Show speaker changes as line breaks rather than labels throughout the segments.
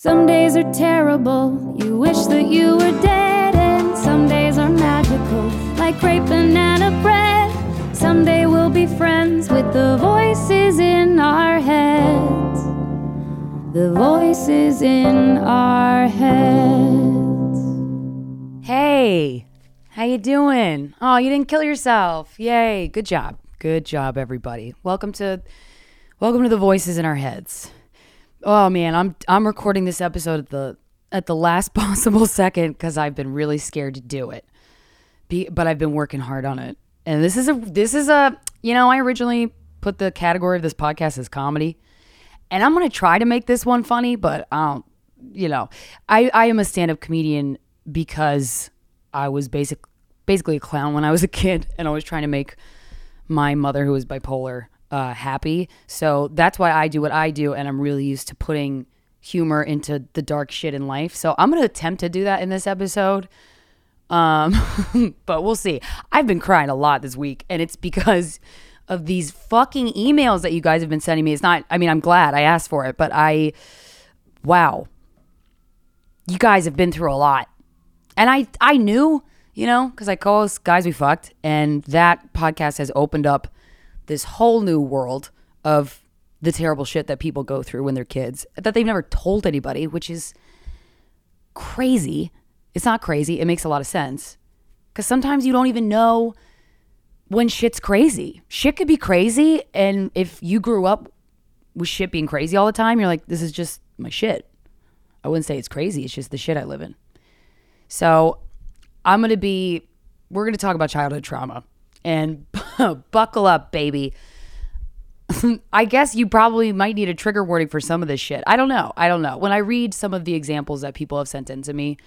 Some days are terrible, you wish that you were dead, and some days are magical, like great banana bread. Someday we'll be friends with the voices in our heads. The voices in our heads.
Hey, how you doing? Oh, you didn't kill yourself. Yay. Good job. Good job everybody. Welcome to welcome to the voices in our heads. Oh man, I'm I'm recording this episode at the at the last possible second cuz I've been really scared to do it. Be, but I've been working hard on it. And this is a this is a you know, I originally put the category of this podcast as comedy. And I'm going to try to make this one funny, but I don't you know, I I am a stand-up comedian because I was basic basically a clown when I was a kid and I was trying to make my mother who was bipolar uh, happy. So that's why I do what I do, and I'm really used to putting humor into the dark shit in life. So I'm gonna attempt to do that in this episode. Um, but we'll see. I've been crying a lot this week, and it's because of these fucking emails that you guys have been sending me. It's not. I mean, I'm glad I asked for it, but I, wow, you guys have been through a lot, and I I knew, you know, because I call us guys we fucked, and that podcast has opened up this whole new world of the terrible shit that people go through when they're kids that they've never told anybody, which is crazy. It's not crazy. It makes a lot of sense. Because sometimes you don't even know when shit's crazy. Shit could be crazy. And if you grew up with shit being crazy all the time, you're like, this is just my shit. I wouldn't say it's crazy. It's just the shit I live in. So I'm going to be, we're going to talk about childhood trauma and buckle up, baby. I guess you probably might need a trigger warning for some of this shit. I don't know. I don't know. When I read some of the examples that people have sent in to me,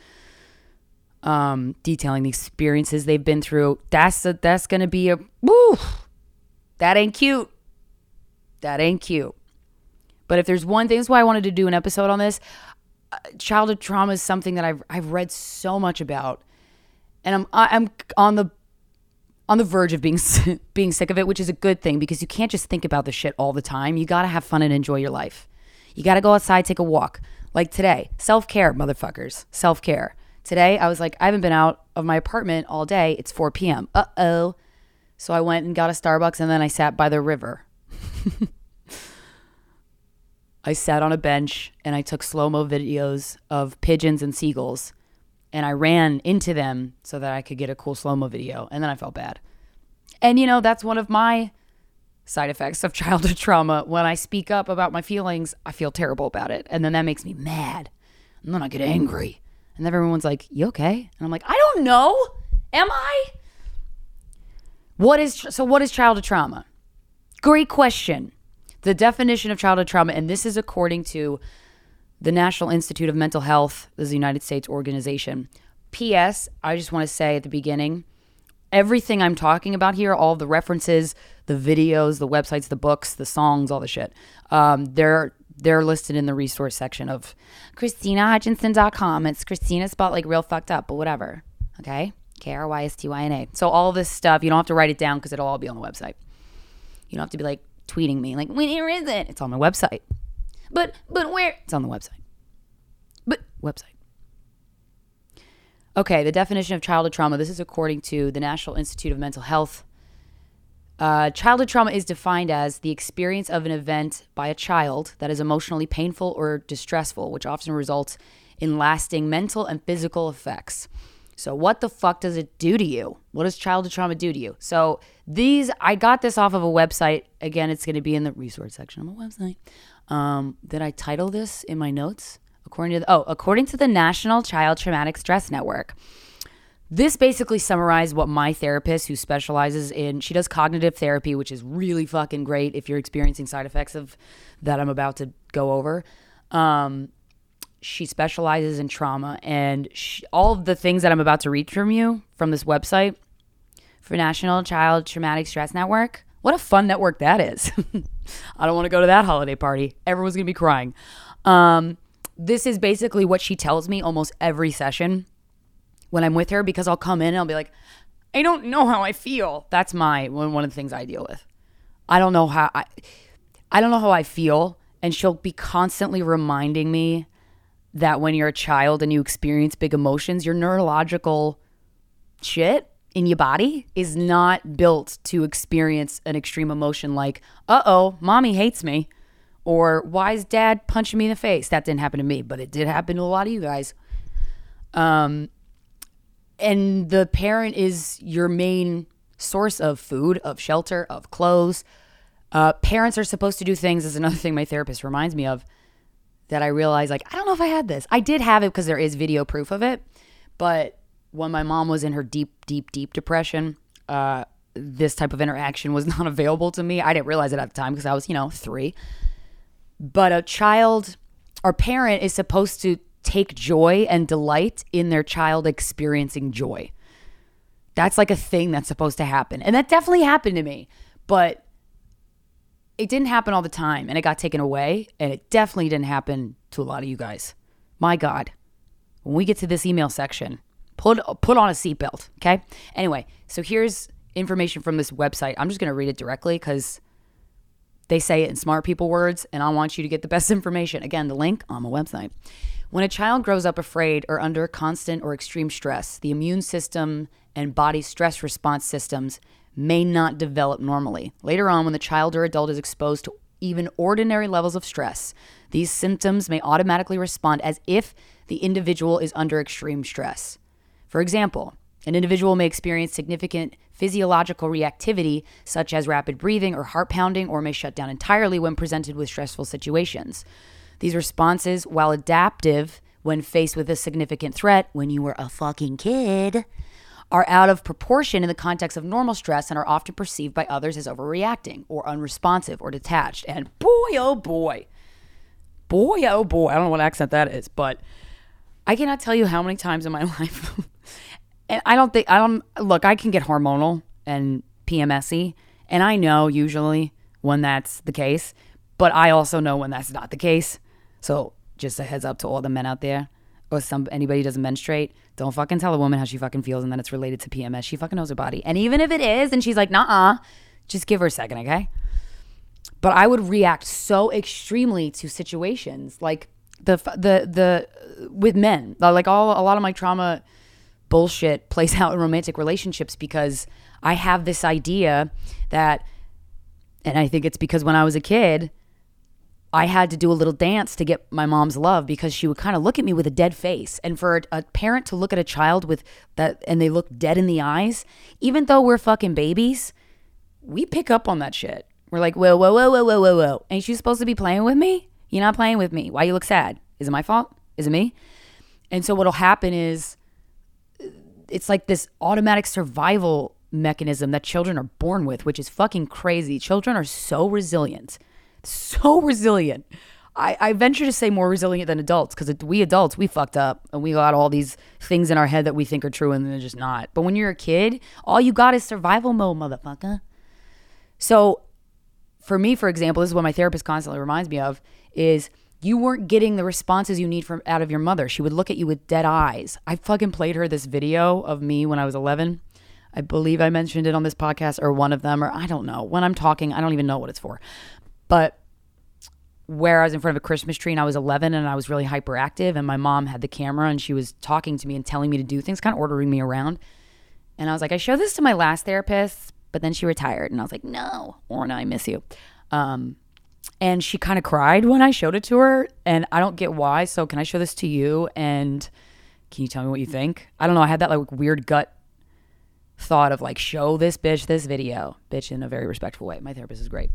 um, detailing the experiences they've been through, that's a, that's gonna be a woo. That ain't cute. That ain't cute. But if there's one thing, that's why I wanted to do an episode on this. Uh, childhood trauma is something that I've I've read so much about, and I'm I'm on the on the verge of being being sick of it, which is a good thing because you can't just think about the shit all the time. You got to have fun and enjoy your life. You got to go outside, take a walk. Like today, self-care, motherfuckers. Self-care. Today, I was like, I haven't been out of my apartment all day. It's 4 p.m. Uh-oh. So I went and got a Starbucks and then I sat by the river. I sat on a bench and I took slow-mo videos of pigeons and seagulls and I ran into them so that I could get a cool slow mo video. And then I felt bad. And, you know, that's one of my side effects of childhood trauma. When I speak up about my feelings, I feel terrible about it. And then that makes me mad. And then I get angry. And then everyone's like, You okay? And I'm like, I don't know. Am I? What is, so what is childhood trauma? Great question. The definition of childhood trauma, and this is according to the National Institute of Mental Health is a United States organization. P.S. I just want to say at the beginning, everything I'm talking about here, all the references, the videos, the websites, the books, the songs, all the shit, um, they're they're listed in the resource section of KrystynaHutchinson.com. It's Krystyna spelled like real fucked up, but whatever. Okay, K R Y S T Y N A. So all this stuff, you don't have to write it down because it'll all be on the website. You don't have to be like tweeting me like, where is it? It's on my website. But but where? It's on the website. But website. Okay, the definition of childhood trauma. This is according to the National Institute of Mental Health. Uh, childhood trauma is defined as the experience of an event by a child that is emotionally painful or distressful, which often results in lasting mental and physical effects. So, what the fuck does it do to you? What does childhood trauma do to you? So, these, I got this off of a website. Again, it's going to be in the resource section on my website. Um, did I title this in my notes? According to the, oh, according to the National Child Traumatic Stress Network. This basically summarized what my therapist, who specializes in, she does cognitive therapy, which is really fucking great if you're experiencing side effects of that I'm about to go over. Um, she specializes in trauma, and she, all of the things that I'm about to read from you from this website for National Child Traumatic Stress Network what a fun network that is. I don't want to go to that holiday party. Everyone's going to be crying. Um, this is basically what she tells me almost every session when I'm with her because I'll come in and I'll be like, I don't know how I feel. That's my one of the things I deal with. I don't know how I I don't know how I feel and she'll be constantly reminding me that when you're a child and you experience big emotions, your neurological shit in your body is not built to experience an extreme emotion like, uh oh, mommy hates me, or why is dad punching me in the face? That didn't happen to me, but it did happen to a lot of you guys. Um, and the parent is your main source of food, of shelter, of clothes. Uh, parents are supposed to do things, is another thing my therapist reminds me of that I realized, like, I don't know if I had this. I did have it because there is video proof of it. But when my mom was in her deep, deep, deep depression, uh, this type of interaction was not available to me. I didn't realize it at the time because I was, you know, three. But a child or parent is supposed to take joy and delight in their child experiencing joy. That's like a thing that's supposed to happen. And that definitely happened to me. But it didn't happen all the time and it got taken away. And it definitely didn't happen to a lot of you guys. My God. When we get to this email section, put, put on a seatbelt. Okay. Anyway, so here's information from this website. I'm just going to read it directly because they say it in smart people words and I want you to get the best information. Again, the link on my website. When a child grows up afraid or under constant or extreme stress, the immune system and body stress response systems may not develop normally. Later on, when the child or adult is exposed to even ordinary levels of stress, these symptoms may automatically respond as if the individual is under extreme stress. For example, an individual may experience significant physiological reactivity, such as rapid breathing or heart pounding, or may shut down entirely when presented with stressful situations. These responses, while adaptive when faced with a significant threat when you were a fucking kid, are out of proportion in the context of normal stress and are often perceived by others as overreacting or unresponsive or detached. And boy, oh boy, boy, oh boy, I don't know what accent that is, but I cannot tell you how many times in my life, and I don't think, I don't, look, I can get hormonal and PMSy, and I know usually when that's the case, but I also know when that's not the case. So just a heads up to all the men out there, or some anybody doesn't menstruate, don't fucking tell a woman how she fucking feels and then it's related to PMS. She fucking knows her body. And even if it is, and she's like, nah, just give her a second, okay? But I would react so extremely to situations like the the the with men, like all a lot of my trauma bullshit plays out in romantic relationships because I have this idea that, and I think it's because when I was a kid, I had to do a little dance to get my mom's love because she would kind of look at me with a dead face. And for a parent to look at a child with that and they look dead in the eyes, even though we're fucking babies, we pick up on that shit. We're like, whoa, whoa, whoa, whoa, whoa, whoa, whoa. Ain't you supposed to be playing with me? You're not playing with me. Why you look sad? Is it my fault? Is it me? And so what'll happen is it's like this automatic survival mechanism that children are born with, which is fucking crazy. Children are so resilient so resilient. I, I venture to say more resilient than adults because we adults, we fucked up and we got all these things in our head that we think are true and they're just not. But when you're a kid, all you got is survival mode, motherfucker. So for me, for example, this is what my therapist constantly reminds me of is you weren't getting the responses you need from out of your mother. She would look at you with dead eyes. I fucking played her this video of me when I was 11. I believe I mentioned it on this podcast or one of them, or I don't know. When I'm talking, I don't even know what it's for. But where I was in front of a Christmas tree and I was 11 and I was really hyperactive and my mom had the camera and she was talking to me and telling me to do things, kind of ordering me around. And I was like, I showed this to my last therapist, but then she retired. And I was like, no, Orna, I miss you. Um, and she kind of cried when I showed it to her. And I don't get why. So can I show this to you? And can you tell me what you think? I don't know. I had that like weird gut thought of like, show this bitch this video. Bitch in a very respectful way. My therapist is great.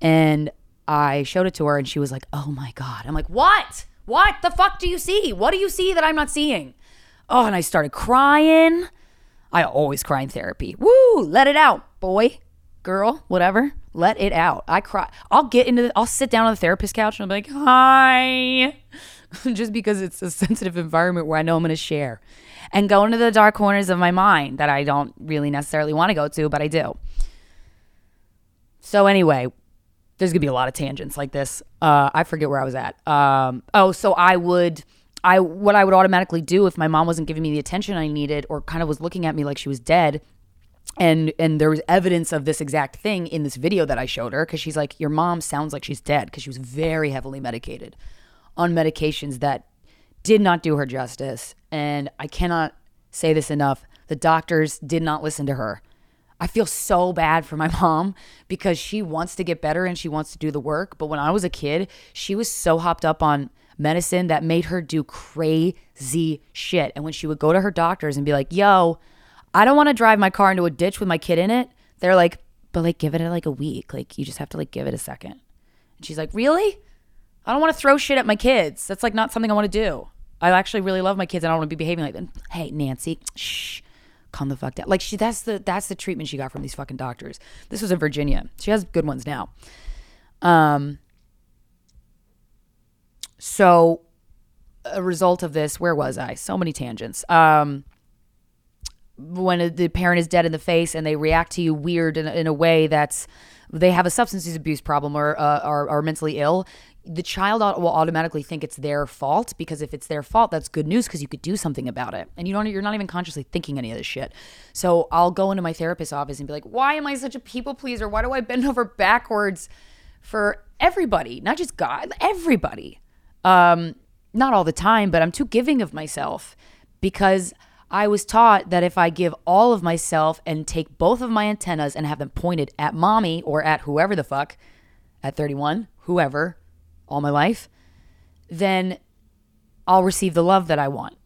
And I showed it to her and she was like, oh my God. I'm like, what? What the fuck do you see? What do you see that I'm not seeing? Oh, and I started crying. I always cry in therapy. Woo, let it out, boy, girl, whatever. Let it out. I cry. I'll get into the, I'll sit down on the therapist couch and I'll be like, hi. Just because it's a sensitive environment where I know I'm going to share and go into the dark corners of my mind that I don't really necessarily want to go to, but I do. So, anyway, there's gonna be a lot of tangents like this. Uh, I forget where I was at. Um, oh, so I would, I what I would automatically do if my mom wasn't giving me the attention I needed, or kind of was looking at me like she was dead, and and there was evidence of this exact thing in this video that I showed her because she's like, your mom sounds like she's dead because she was very heavily medicated, on medications that did not do her justice. And I cannot say this enough. The doctors did not listen to her. I feel so bad for my mom because she wants to get better and she wants to do the work. But when I was a kid, she was so hopped up on medicine that made her do crazy shit. And when she would go to her doctors and be like, yo, I don't want to drive my car into a ditch with my kid in it, they're like, but like give it like a week. Like you just have to like give it a second. And she's like, really? I don't want to throw shit at my kids. That's like not something I want to do. I actually really love my kids and I don't want to be behaving like them. Hey, Nancy, shh calm the fuck down. Like she that's the that's the treatment she got from these fucking doctors. This was in Virginia. She has good ones now. Um so a result of this, where was I? So many tangents. Um when the parent is dead in the face and they react to you weird in, in a way that's they have a substance use abuse problem or uh, are, are mentally ill the child will automatically think it's their fault because if it's their fault, that's good news because you could do something about it. And you don't you're not even consciously thinking any of this shit. So I'll go into my therapist's office and be like, why am I such a people pleaser? Why do I bend over backwards for everybody? Not just God, everybody. Um, not all the time, but I'm too giving of myself because I was taught that if I give all of myself and take both of my antennas and have them pointed at mommy or at whoever the fuck at 31, whoever, all my life, then I'll receive the love that I want.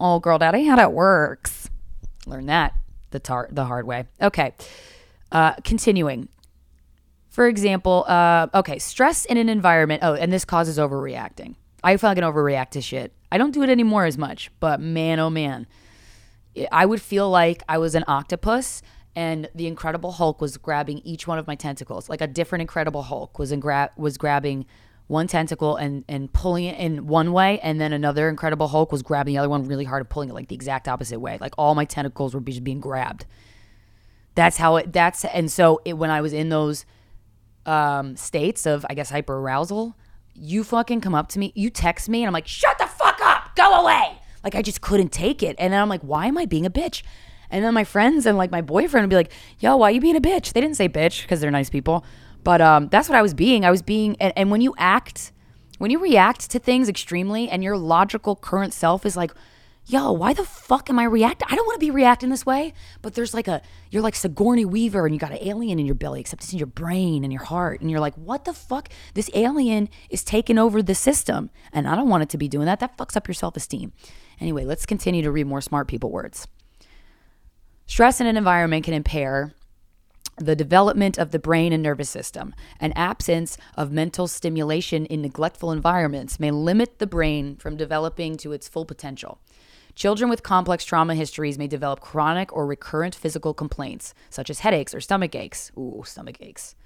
Oh, girl, daddy, how that works. Learn that the tar- the hard way. Okay. Uh, continuing. For example, uh, okay, stress in an environment. Oh, and this causes overreacting. I fucking overreact to shit. I don't do it anymore as much, but man, oh man. I would feel like I was an octopus and the Incredible Hulk was grabbing each one of my tentacles. Like a different Incredible Hulk was in gra- was grabbing one tentacle and and pulling it in one way, and then another Incredible Hulk was grabbing the other one really hard and pulling it like the exact opposite way. Like all my tentacles were just being grabbed. That's how it. That's and so it, when I was in those um, states of I guess hyper arousal, you fucking come up to me, you text me, and I'm like, shut the go away. Like I just couldn't take it, and then I'm like, why am I being a bitch? And then my friends and like my boyfriend would be like, yo, why are you being a bitch? They didn't say bitch because they're nice people. But um, that's what I was being. I was being, and, and when you act, when you react to things extremely and your logical current self is like, yo, why the fuck am I reacting? I don't want to be reacting this way. But there's like a, you're like Sigourney Weaver and you got an alien in your belly, except it's in your brain and your heart. And you're like, what the fuck? This alien is taking over the system. And I don't want it to be doing that. That fucks up your self esteem. Anyway, let's continue to read more smart people words. Stress in an environment can impair the development of the brain and nervous system. An absence of mental stimulation in neglectful environments may limit the brain from developing to its full potential. Children with complex trauma histories may develop chronic or recurrent physical complaints, such as headaches or stomach aches. Ooh, stomach aches.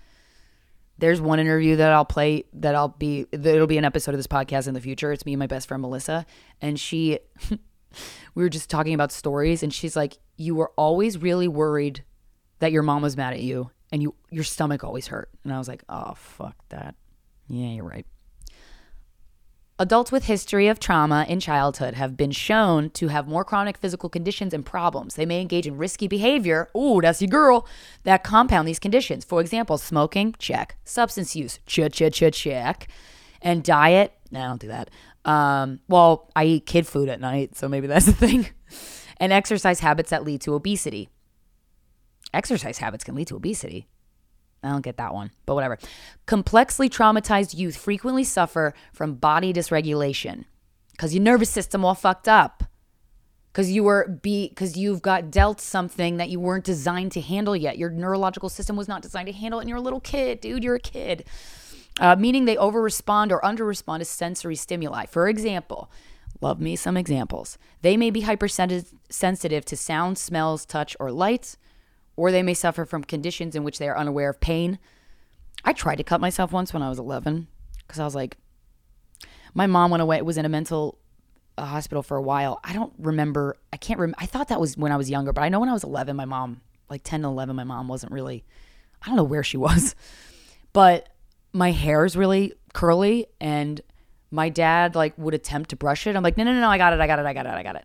There's one interview that I'll play that I'll be, it'll be an episode of this podcast in the future. It's me and my best friend Melissa. And she, we were just talking about stories, and she's like, You were always really worried that your mom was mad at you, and you your stomach always hurt. And I was like, Oh, fuck that. Yeah, you're right. Adults with history of trauma in childhood have been shown to have more chronic physical conditions and problems. They may engage in risky behavior, ooh, that's your girl, that compound these conditions. For example, smoking, check. Substance use, check, check, check, check. And diet, no, I don't do that. Um, well, I eat kid food at night, so maybe that's the thing. and exercise habits that lead to obesity. Exercise habits can lead to obesity. I don't get that one, but whatever. Complexly traumatized youth frequently suffer from body dysregulation because your nervous system all fucked up. Because you were be because you've got dealt something that you weren't designed to handle yet. Your neurological system was not designed to handle it, and you're a little kid, dude. You're a kid uh, meaning they overrespond or underrespond to sensory stimuli. For example, love me some examples. They may be hypersensitive to sound, smells, touch, or light, or they may suffer from conditions in which they are unaware of pain. I tried to cut myself once when I was 11 because I was like, my mom went away, was in a mental uh, hospital for a while. I don't remember, I can't remember. I thought that was when I was younger, but I know when I was 11, my mom, like 10 to 11, my mom wasn't really, I don't know where she was, but my hair is really curly and my dad like would attempt to brush it. I'm like, no, no, no, I got it, I got it, I got it, I got it.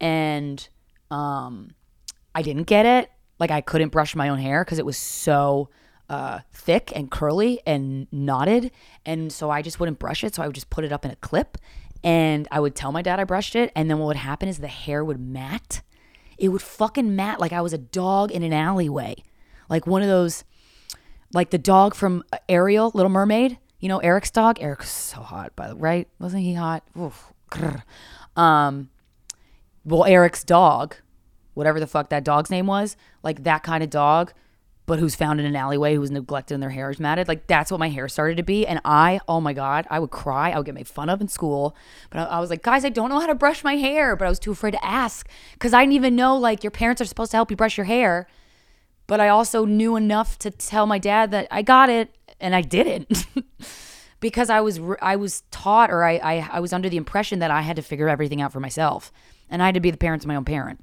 And um, I didn't get it. Like I couldn't brush my own hair because it was so uh, thick and curly and knotted, and so I just wouldn't brush it. So I would just put it up in a clip, And I would tell my dad I brushed it. And then what would happen is the hair would mat. It would fucking mat like I was a dog in an alleyway. Like one of those, like the dog from Ariel, Little Mermaid. You know, Eric's dog? Eric's so hot, by the way, right? Wasn't he hot? Oof. Um, well, Eric's dog, whatever the fuck that dog's name was, like that kind of dog, but who's found in an alleyway, who's neglected and their hair is matted. Like that's what my hair started to be. And I, oh my God, I would cry. I would get made fun of in school. But I, I was like, guys, I don't know how to brush my hair. But I was too afraid to ask because I didn't even know like your parents are supposed to help you brush your hair. But I also knew enough to tell my dad that I got it and I didn't. because I was I was taught or I, I I was under the impression that I had to figure everything out for myself and I had to be the parent of my own parent.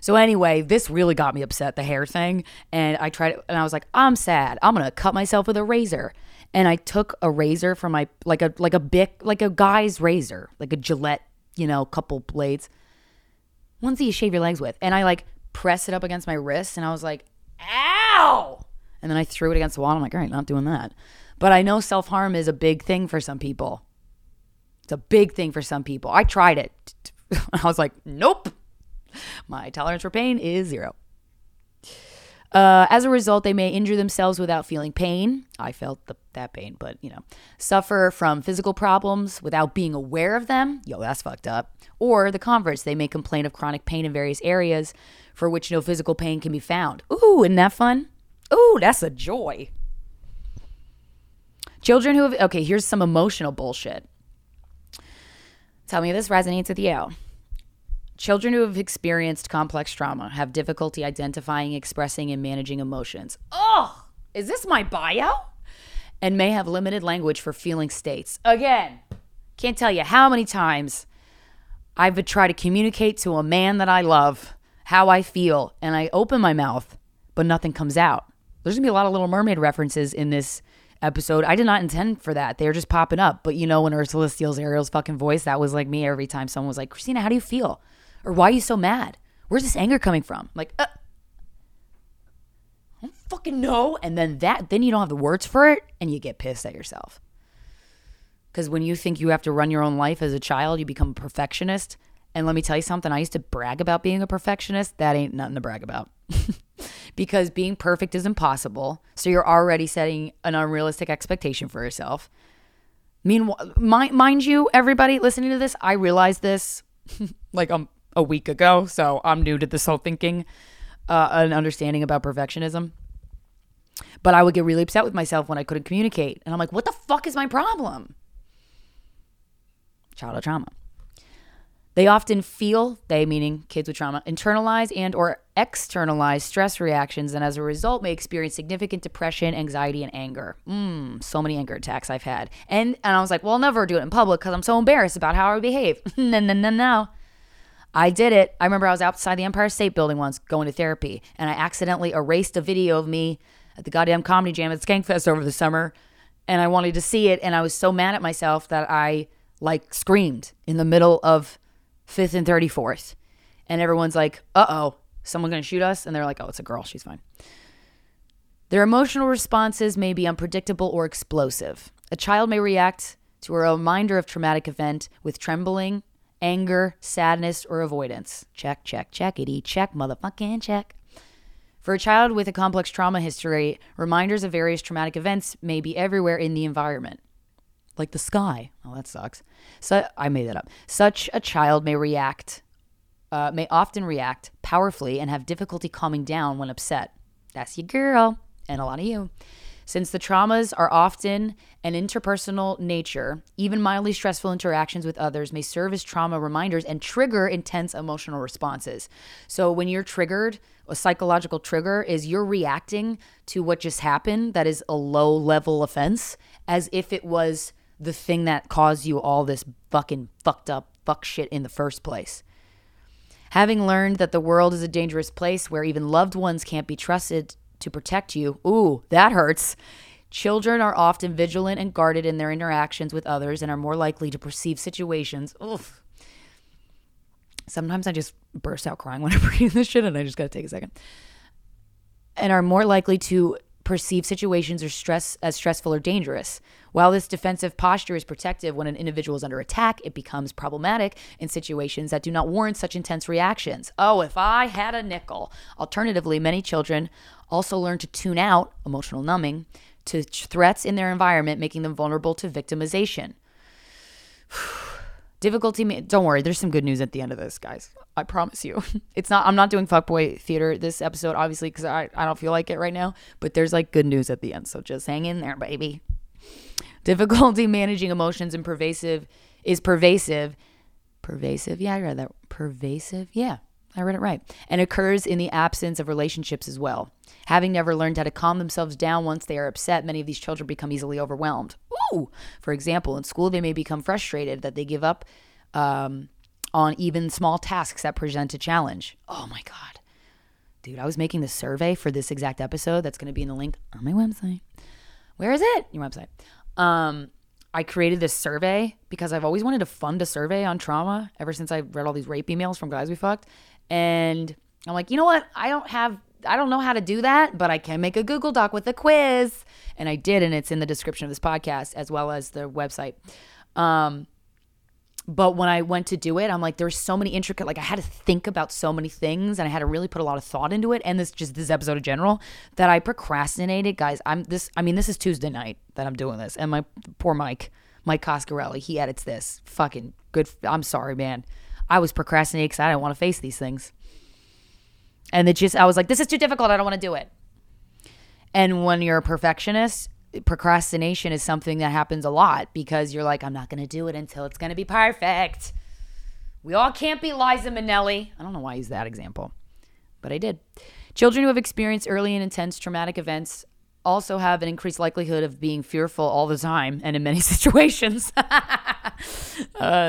So anyway, this really got me upset, the hair thing. And I tried and I was like, I'm sad. I'm gonna cut myself with a razor. And I took a razor from my like a like a bic like a guy's razor, like a Gillette, you know, couple blades. Ones that you shave your legs with. And I like pressed it up against my wrist and I was like, ow! And then I threw it against the wall. I'm like, all right, not doing that. But I know self harm is a big thing for some people. It's a big thing for some people. I tried it. I was like, nope. My tolerance for pain is zero. Uh, as a result, they may injure themselves without feeling pain. I felt the, that pain, but you know, suffer from physical problems without being aware of them. Yo, that's fucked up. Or the converse, they may complain of chronic pain in various areas for which no physical pain can be found. Ooh, isn't that fun? Ooh, that's a joy. Children who have, okay, here's some emotional bullshit. Tell me if this resonates with you. Children who have experienced complex trauma have difficulty identifying, expressing, and managing emotions. Oh, is this my bio? And may have limited language for feeling states. Again, can't tell you how many times I would try to communicate to a man that I love how I feel, and I open my mouth, but nothing comes out. There's gonna be a lot of Little Mermaid references in this episode. I did not intend for that. They were just popping up. But you know, when Ursula steals Ariel's fucking voice, that was like me every time someone was like, Krystyna, how do you feel? Or why are you so mad? Where's this anger coming from? I'm like, uh, I don't fucking know. And then that, then you don't have the words for it and you get pissed at yourself. Because when you think you have to run your own life as a child, you become a perfectionist. And let me tell you something, I used to brag about being a perfectionist. That ain't nothing to brag about. because being perfect is impossible. So you're already setting an unrealistic expectation for yourself. Meanwhile, mind, mind you, everybody listening to this, I realize this like um, a week ago. So I'm new to this whole thinking uh, and understanding about perfectionism. But I would get really upset with myself when I couldn't communicate. And I'm like, what the fuck is my problem? Childhood trauma. They often feel, they meaning kids with trauma, internalize and or externalize stress reactions and as a result may experience significant depression, anxiety and anger. Mm, so many anger attacks I've had. And and I was like, "Well, I'll never do it in public cuz I'm so embarrassed about how I behave." no, no, no, no. I did it. I remember I was outside the Empire State Building once going to therapy and I accidentally erased a video of me at the goddamn comedy jam at Skankfest over the summer and I wanted to see it and I was so mad at myself that I like screamed in the middle of 5th and 34th. And everyone's like, uh oh, someone gonna shoot us? And they're like, oh, it's a girl. She's fine. Their emotional responses may be unpredictable or explosive. A child may react to a reminder of traumatic event with trembling, anger, sadness, or avoidance. Check, check, checkity, check, motherfucking check. For a child with a complex trauma history, reminders of various traumatic events may be everywhere in the environment like the sky. Oh, that sucks. So I made that up. Such a child may react, uh, may often react powerfully and have difficulty calming down when upset. That's your girl, and a lot of you. Since the traumas are often an interpersonal nature, even mildly stressful interactions with others may serve as trauma reminders and trigger intense emotional responses. So, when you're triggered, a psychological trigger is you're reacting to what just happened that is a low level offense as if it was the thing that caused you all this fucking fucked up fuck shit in the first place. Having learned that the world is a dangerous place where even loved ones can't be trusted to protect you, ooh, that hurts. Children are often vigilant and guarded in their interactions with others and are more likely to perceive situations. Oof. Sometimes I just burst out crying when I'm reading this shit and I just gotta take a second. And are more likely to perceive situations or stress as stressful or dangerous. While this defensive posture is protective when an individual is under attack, it becomes problematic in situations that do not warrant such intense reactions. Oh, if I had a nickel. Alternatively, many children also learn to tune out emotional numbing to threats in their environment, making them vulnerable to victimization. Difficulty, don't worry, there's some good news at the end of this, guys. I promise you. It's not, I'm not doing fuckboy theater this episode, obviously, because I, I don't feel like it right now, but there's like good news at the end. So just hang in there, baby. Difficulty managing emotions and pervasive is pervasive. Pervasive? Yeah, I read that. Pervasive? Yeah, I read it right. And occurs in the absence of relationships as well. Having never learned how to calm themselves down once they are upset, many of these children become easily overwhelmed. For example, in school, they may become frustrated that they give up um, on even small tasks that present a challenge. Oh my God. Dude, I was making the survey for this exact episode that's going to be in the link on my website. Where is it? Your website. Um, I created this survey because I've always wanted to fund a survey on trauma ever since I read all these rape emails from guys we fucked. And I'm like, you know what? I don't have, I don't know how to do that, but I can make a Google Doc with a quiz. And I did, and it's in the description of this podcast as well as the website. Um, but when I went to do it, I'm like, there's so many intricate, like I had to think about so many things and I had to really put a lot of thought into it. And this just this episode in general that I procrastinated. Guys, I'm this, I mean, this is Tuesday night that I'm doing this. And my poor Mike, Mike Coscarelli, he edits this. Fucking good. I'm sorry, man. I was procrastinating because I didn't want to face these things. And it just, I was like, this is too difficult. I don't want to do it. And when you're a perfectionist, procrastination is something that happens a lot because you're like, I'm not going to do it until it's going to be perfect. We all can't be Liza Minnelli. I don't know why I used that example, but I did. Children who have experienced early and intense traumatic events also have an increased likelihood of being fearful all the time and in many situations. uh,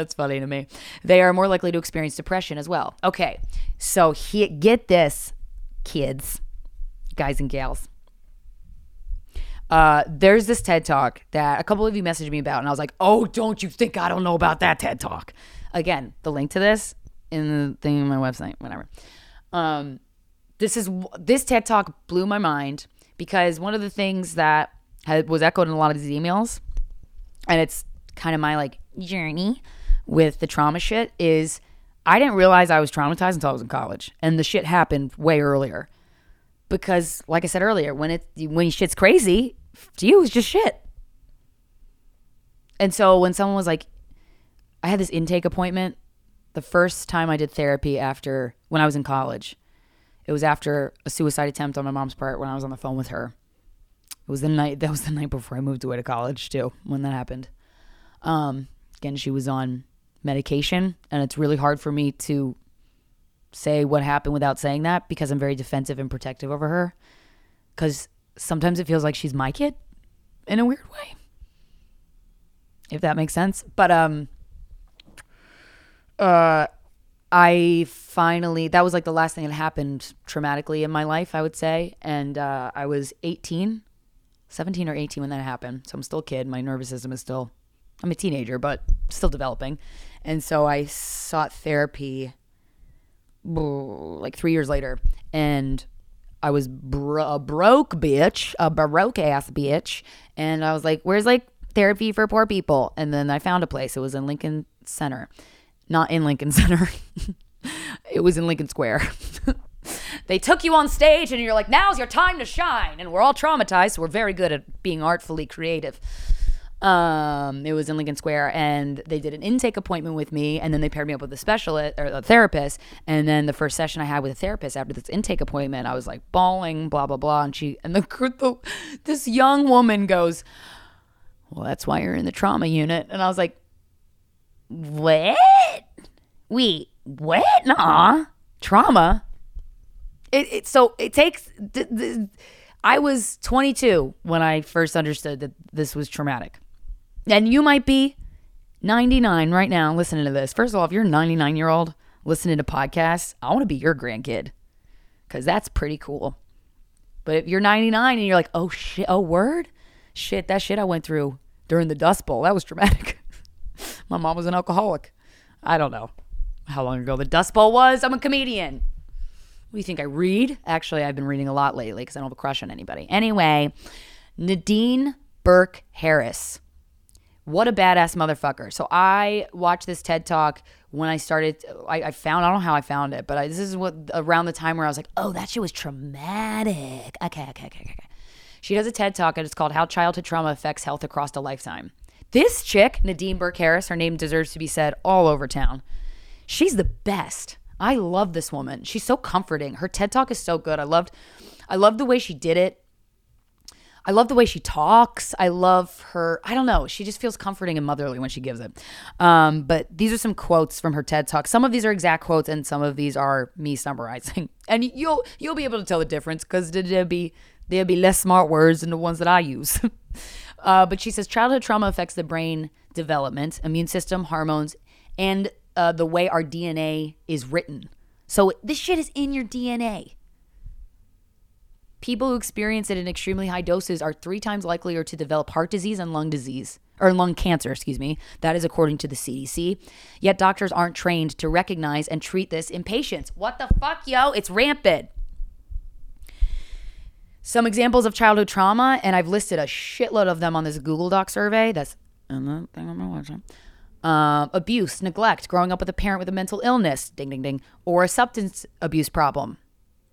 it's funny to me. They are more likely to experience depression as well. Okay, so he, get this, kids, guys and gals. Uh, there's this TED talk that a couple of you messaged me about, and I was like, oh, don't you think I don't know about that TED talk? Again, the link to this in the thing on my website, whatever. Um, this is this TED talk blew my mind because one of the things that had, was echoed in a lot of these emails, and it's kind of my like journey with the trauma shit is I didn't realize I was traumatized until I was in college, and the shit happened way earlier because like I said earlier, when it when shit's crazy, to you it's just shit. And so when someone was like I had this intake appointment the first time I did therapy after when I was in college. It was after a suicide attempt on my mom's part when I was on the phone with her. It was the night that was the night before I moved away to college too, when that happened. Um, again, she was on medication and it's really hard for me to say what happened without saying that because I'm very defensive and protective over her. Because sometimes it feels like she's my kid in a weird way. If that makes sense. But, um, uh, I finally, that was like the last thing that happened traumatically in my life, I would say. And uh, I was 18, 17 or 18 when that happened. So I'm still a kid. My nervous system is still, I'm a teenager, but still developing. And so I sought therapy like three years later, and I was bro- a broke bitch, a baroque ass bitch, and I was like, "Where's like therapy for poor people?" And then I found a place. It was in Lincoln Center, not in Lincoln Center. it was in Lincoln Square. they took you on stage, and you're like, "Now's your time to shine." And we're all traumatized, so we're very good at being artfully creative. Um, it was in Lincoln Square, and they did an intake appointment with me, and then they paired me up with a specialist or a therapist. And then the first session I had with a therapist after this intake appointment, I was like bawling, blah blah blah, and she and the, the this young woman goes, "Well, that's why you're in the trauma unit," and I was like, "What? Wait, what? Nah, trauma." It, it so it takes. I was 22 when I first understood that this was traumatic. And you might be 99 right now listening to this. First of all, if you're a 99 year old listening to podcasts, I want to be your grandkid because that's pretty cool. But if you're 99 and you're like, oh shit, oh word, shit, that shit I went through during the Dust Bowl, that was traumatic. My mom was an alcoholic. I don't know how long ago the Dust Bowl was. I'm a comedian. do you think I read? Actually, I've been reading a lot lately because I don't have a crush on anybody. Anyway, Nadine Burke Harris. What a badass motherfucker. So I watched this TED talk when I started. I, I found, I don't know how I found it, but I, this is what around the time where I was like, oh, that shit was traumatic. Okay, okay, okay, okay. She does a TED talk and it's called How Childhood Trauma Affects Health Across a Lifetime. This chick, Nadine Burke Harris, her name deserves to be said all over town. She's the best. I love this woman. She's so comforting. Her TED talk is so good. I loved I loved the way she did it. I love the way she talks. I love her. I don't know. She just feels comforting and motherly when she gives it. Um, but these are some quotes from her TED talk. Some of these are exact quotes, and some of these are me summarizing. And you'll you'll be able to tell the difference because there'll be there'll be less smart words than the ones that I use. uh, but she says childhood trauma affects the brain development, immune system, hormones, and uh, the way our DNA is written. So this shit is in your DNA. People who experience it in extremely high doses are three times likelier to develop heart disease and lung disease, or lung cancer, excuse me. That is according to the CDC. Yet doctors aren't trained to recognize and treat this in patients. What the fuck, yo? It's rampant. Some examples of childhood trauma, and I've listed a shitload of them on this Google Doc survey. That's in the thing I'm watching. Uh, abuse, neglect, growing up with a parent with a mental illness, ding, ding, ding, or a substance abuse problem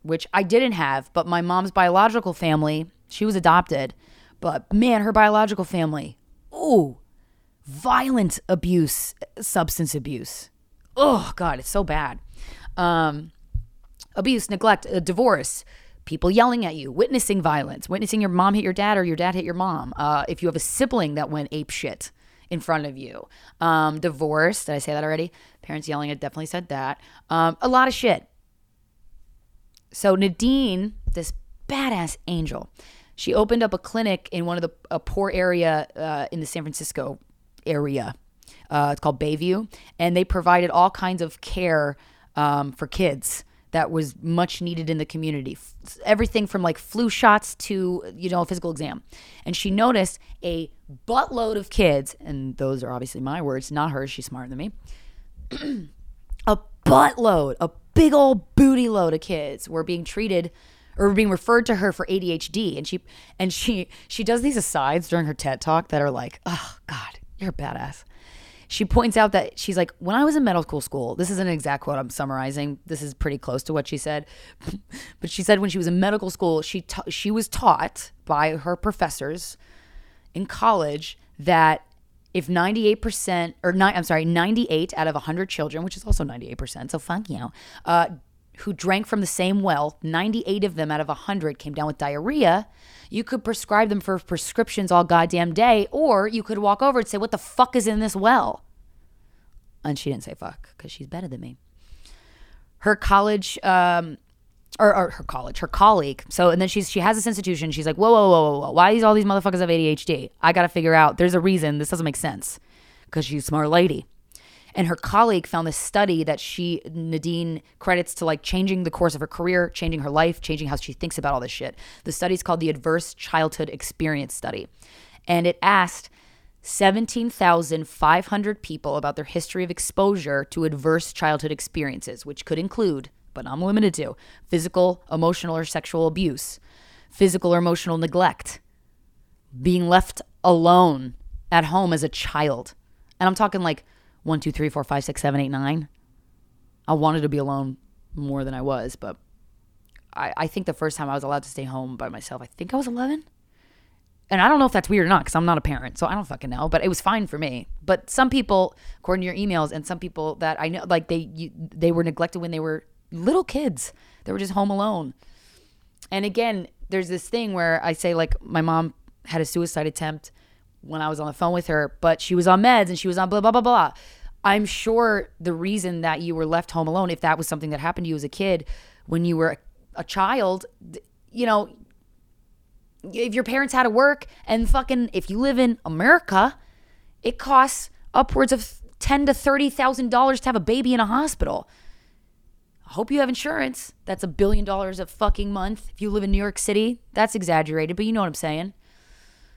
which I didn't have, but my mom's biological family, she was adopted, but man, her biological family, ooh, violent abuse, substance abuse. Oh God, it's so bad. Um, abuse, neglect, divorce, people yelling at you, witnessing violence, witnessing your mom hit your dad or your dad hit your mom. Uh, if you have a sibling that went ape shit in front of you, um, divorce. Did I say that already? Parents yelling. I definitely said that. Um, a lot of shit. So Nadine, this badass angel, she opened up a clinic in one of the a poor area uh, in the San Francisco area. Uh, it's called Bayview, and they provided all kinds of care um, for kids that was much needed in the community. F- everything from like flu shots to you know a physical exam. And she noticed a buttload of kids, and those are obviously my words, not hers. She's smarter than me. a buttload, a big old booty load of kids were being treated or being referred to her for ADHD and she and she she does these asides during her TED talk that are like, "Oh god, you're a badass." She points out that she's like, "When I was in medical school, this is an exact quote I'm summarizing. This is pretty close to what she said." but she said when she was in medical school, she ta- she was taught by her professors in college that if 98% or nine, I'm sorry, 98 out of 100 children, which is also 98%, so fuck you, uh, who drank from the same well, 98 of them out of 100 came down with diarrhea, you could prescribe them for prescriptions all goddamn day, or you could walk over and say, What the fuck is in this well? And she didn't say fuck because she's better than me. Her college um, or, or, her college, her colleague. So, and then she's she has this institution. She's like, whoa, whoa, whoa, whoa, whoa. Why these all these motherfuckers have ADHD? I got to figure out. There's a reason. This doesn't make sense because she's a smart lady. And her colleague found this study that she Nadine credits to like changing the course of her career, changing her life, changing how she thinks about all this shit. The study's called the Adverse Childhood Experience Study, and it asked 17,500 people about their history of exposure to adverse childhood experiences, which could include but I'm limited to physical, emotional, or sexual abuse, physical or emotional neglect, being left alone at home as a child. And I'm talking like one, two, three, four, five, six, seven, eight, nine. I wanted to be alone more than I was, but I, I think the first time I was allowed to stay home by myself, I think I was 11. And I don't know if that's weird or not because I'm not a parent, so I don't fucking know. But it was fine for me. But some people, according to your emails, and some people that I know, like they you, they were neglected when they were little kids they were just home alone. And again, there's this thing where I say, like, my mom had a suicide attempt when I was on the phone with her, but she was on meds and she was on blah, blah, blah, blah. I'm sure the reason that you were left home alone, if that was something that happened to you as a kid when you were a child, you know, if your parents had to work and fucking, if you live in America, it costs upwards of ten to thirty thousand dollars to have a baby in a hospital I hope you have insurance. That's a billion dollars a fucking month. If you live in New York City, that's exaggerated, but you know what I'm saying.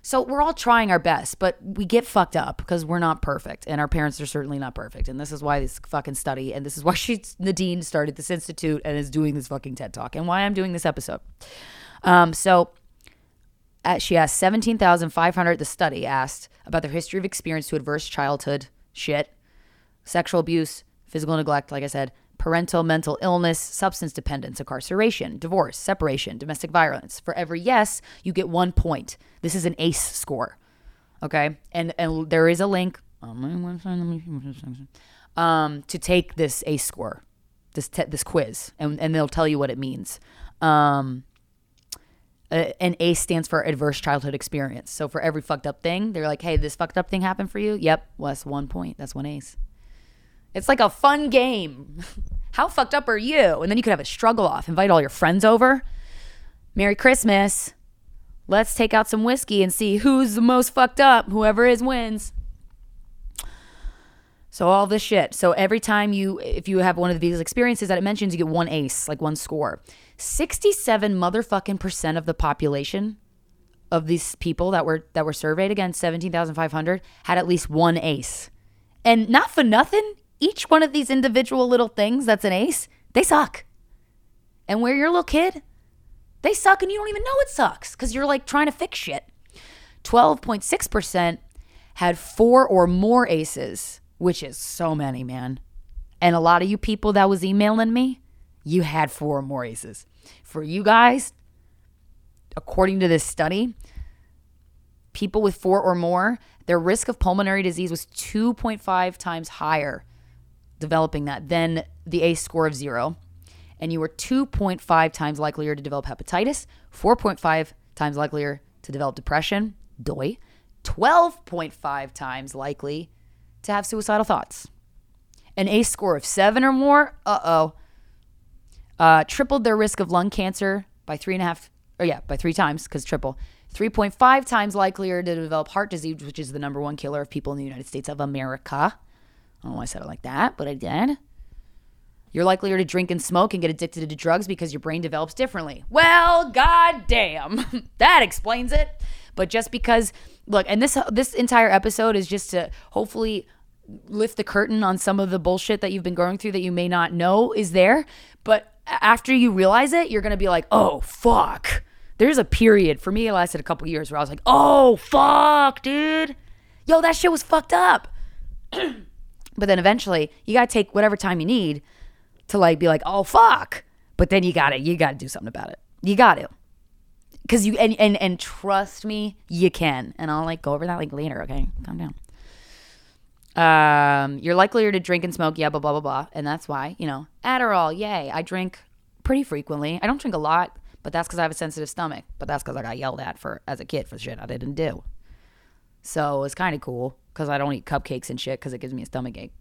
So we're all trying our best, but we get fucked up because we're not perfect, and our parents are certainly not perfect. And this is why this fucking study, and this is why she Nadine started this institute and is doing this fucking TED talk, and why I'm doing this episode. Um, so uh, she asked 17,500. The study asked about their history of experience to adverse childhood shit, sexual abuse, physical neglect, like I said, parental mental illness, substance dependence, incarceration, divorce, separation, domestic violence. For every yes, you get one point. This is an ACE score. Okay. And, and there is a link um, to take this ACE score, this, te- this quiz, and, and they'll tell you what it means. Um, and ACE stands for adverse childhood experience. So for every fucked up thing, they're like, hey, this fucked up thing happened for you? Yep. Well, that's one point. That's one ACE. It's like a fun game. How fucked up are you? And then you could have a struggle off. Invite all your friends over. Merry Christmas. Let's take out some whiskey and see who's the most fucked up. Whoever is wins. So all this shit. So every time you, if you have one of these experiences that it mentions, you get one ace, like one score. 67 motherfucking percent of the population of these people that were that were surveyed again 17,500 had at least one ace. And not for nothing, each one of these individual little things that's an ace, they suck. And where you're a little kid, they suck and you don't even know it sucks because you're like trying to fix shit. 12.6% had four or more aces, which is so many, man. And a lot of you people that was emailing me, you had four or more aces. For you guys, according to this study, people with four or more, their risk of pulmonary disease was 2.5 times higher developing that than the ACE score of zero. And you were 2.5 times likelier to develop hepatitis, 4.5 times likelier to develop depression, doi, 12.5 times likely to have suicidal thoughts. An ACE score of seven or more, uh oh, uh, tripled their risk of lung cancer by three and a half, or yeah, by three times, because triple. 3.5 times likelier to develop heart disease, which is the number one killer of people in the United States of America. I don't know why I said it like that, but I did. You're likelier to drink and smoke and get addicted to drugs because your brain develops differently. Well, goddamn, that explains it. But just because, look, and this this entire episode is just to hopefully lift the curtain on some of the bullshit that you've been going through that you may not know is there. But after you realize it, you're gonna be like, oh fuck. There's a period for me. It lasted a couple years where I was like, oh fuck, dude. Yo, that shit was fucked up. But then eventually, you got to take whatever time you need to like be like, "Oh fuck." But then you got to you got to do something about it. You got to. Cuz you and, and and trust me, you can. And I'll like go over that like later, okay? Calm down. Um, you're likelier to drink and smoke, yeah, blah blah blah blah, and that's why you know Adderall, yay. I drink pretty frequently. I don't drink a lot, but that's because I have a sensitive stomach. But that's because I got yelled at for as a kid for shit I didn't do. So it's kind of cool because I don't eat cupcakes and shit because it gives me a stomach ache.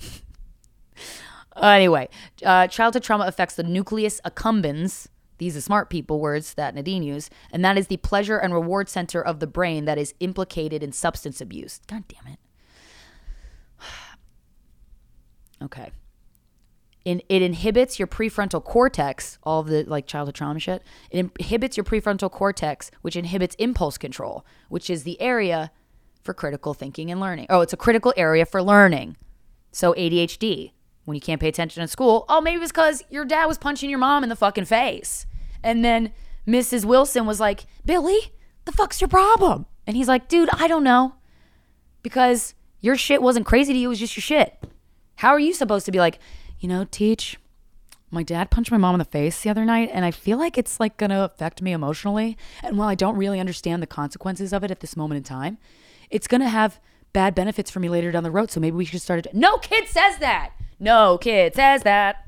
anyway, uh, childhood trauma affects the nucleus accumbens. These are smart people words that Nadine used, and that is the pleasure and reward center of the brain that is implicated in substance abuse. God damn it. okay. In, it inhibits your prefrontal cortex, all the like childhood trauma shit. It inhibits your prefrontal cortex, which inhibits impulse control, which is the area for critical thinking and learning. Oh, it's a critical area for learning. So ADHD, when you can't pay attention in school, oh, maybe it's because your dad was punching your mom in the fucking face. And then Mrs. Wilson was like, Billy, the fuck's your problem? And he's like, dude, I don't know. Because your shit wasn't crazy to you, it was just your shit. How are you supposed to be like, you know, teach? My dad punched my mom in the face the other night, and I feel like it's like gonna affect me emotionally. And while I don't really understand the consequences of it at this moment in time, it's going to have bad benefits for me later down the road. So maybe we should start it. No kid says that. No kid says that.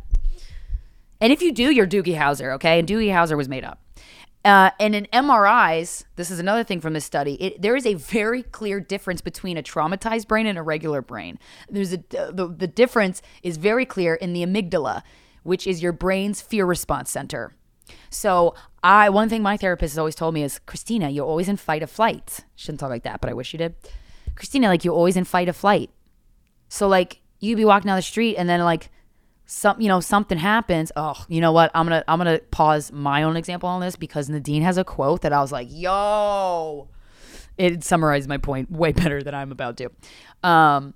And if you do, you're Doogie Howser, okay? And Doogie Howser was made up. Uh, and in MRIs, this is another thing from this study. It, there is a very clear difference between a traumatized brain and a regular brain. There's a the, the difference is very clear in the amygdala, which is your brain's fear response center. So I one thing my therapist has always told me is Krystyna, you're always in fight or flight. Shouldn't talk like that, but I wish you did. Krystyna, like you're always in fight or flight. So like you'd be walking down the street and then like some you know something happens. Oh, you know what? I'm gonna I'm gonna pause my own example on this because Nadine has a quote that I was like, yo. it summarized my point way better than I'm about to. Um,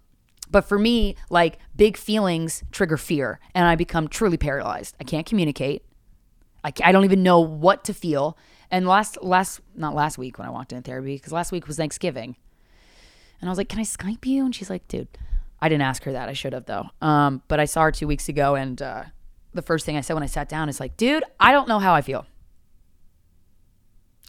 but for me, like big feelings trigger fear, and I become truly paralyzed. I can't communicate. I, I don't even know what to feel. And last last not last week when I walked in therapy because last week was Thanksgiving, and I was like, "Can I Skype you?" And she's like, "Dude." I didn't ask her that. I should have though. Um, but I saw her two weeks ago, and uh, the first thing I said when I sat down is like, "Dude, I don't know how I feel."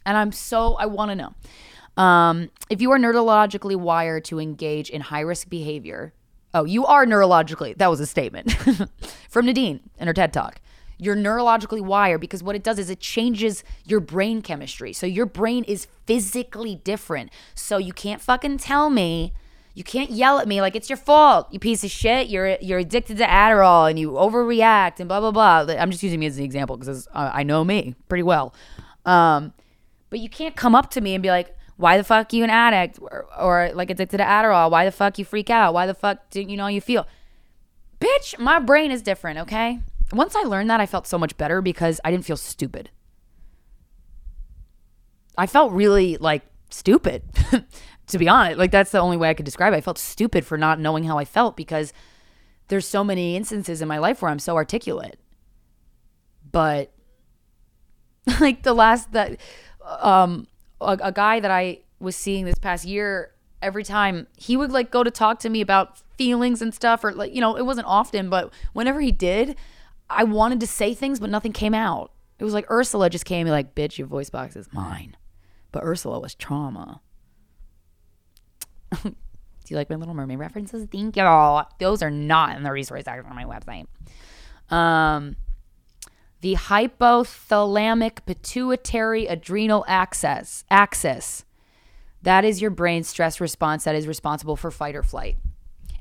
And I'm so, I want to know. Um, if you are neurologically wired to engage in high risk behavior, oh, you are neurologically, that was a statement from Nadine in her TED Talk. You're neurologically wired because what it does is it changes your brain chemistry. So your brain is physically different. So you can't fucking tell me. You can't yell at me like it's your fault, you piece of shit. You're you're addicted to Adderall and you overreact and blah blah blah. I'm just using me as an example because uh, I know me pretty well. Um, but you can't come up to me and be like, why the fuck you an addict or, or like addicted to Adderall? Why the fuck you freak out? Why the fuck do you know you feel? Bitch, my brain is different, okay? Once I learned that, I felt so much better because I didn't feel stupid. I felt really like stupid, to be honest. Like that's the only way I could describe it. I felt stupid for not knowing how I felt because there's so many instances in my life where I'm so articulate. But like the last that um, a, a guy that I was seeing this past year, every time he would like go to talk to me about feelings and stuff, or like, you know, it wasn't often, but whenever he did, I wanted to say things, but nothing came out. It was like Ursula just came and like, bitch, your voice box is mine. But Ursula was trauma. Do you like my Little Mermaid references? Thank you. All those are not in the resource section on my website. Um, the hypothalamic pituitary adrenal axis axis that is your brain's stress response that is responsible for fight or flight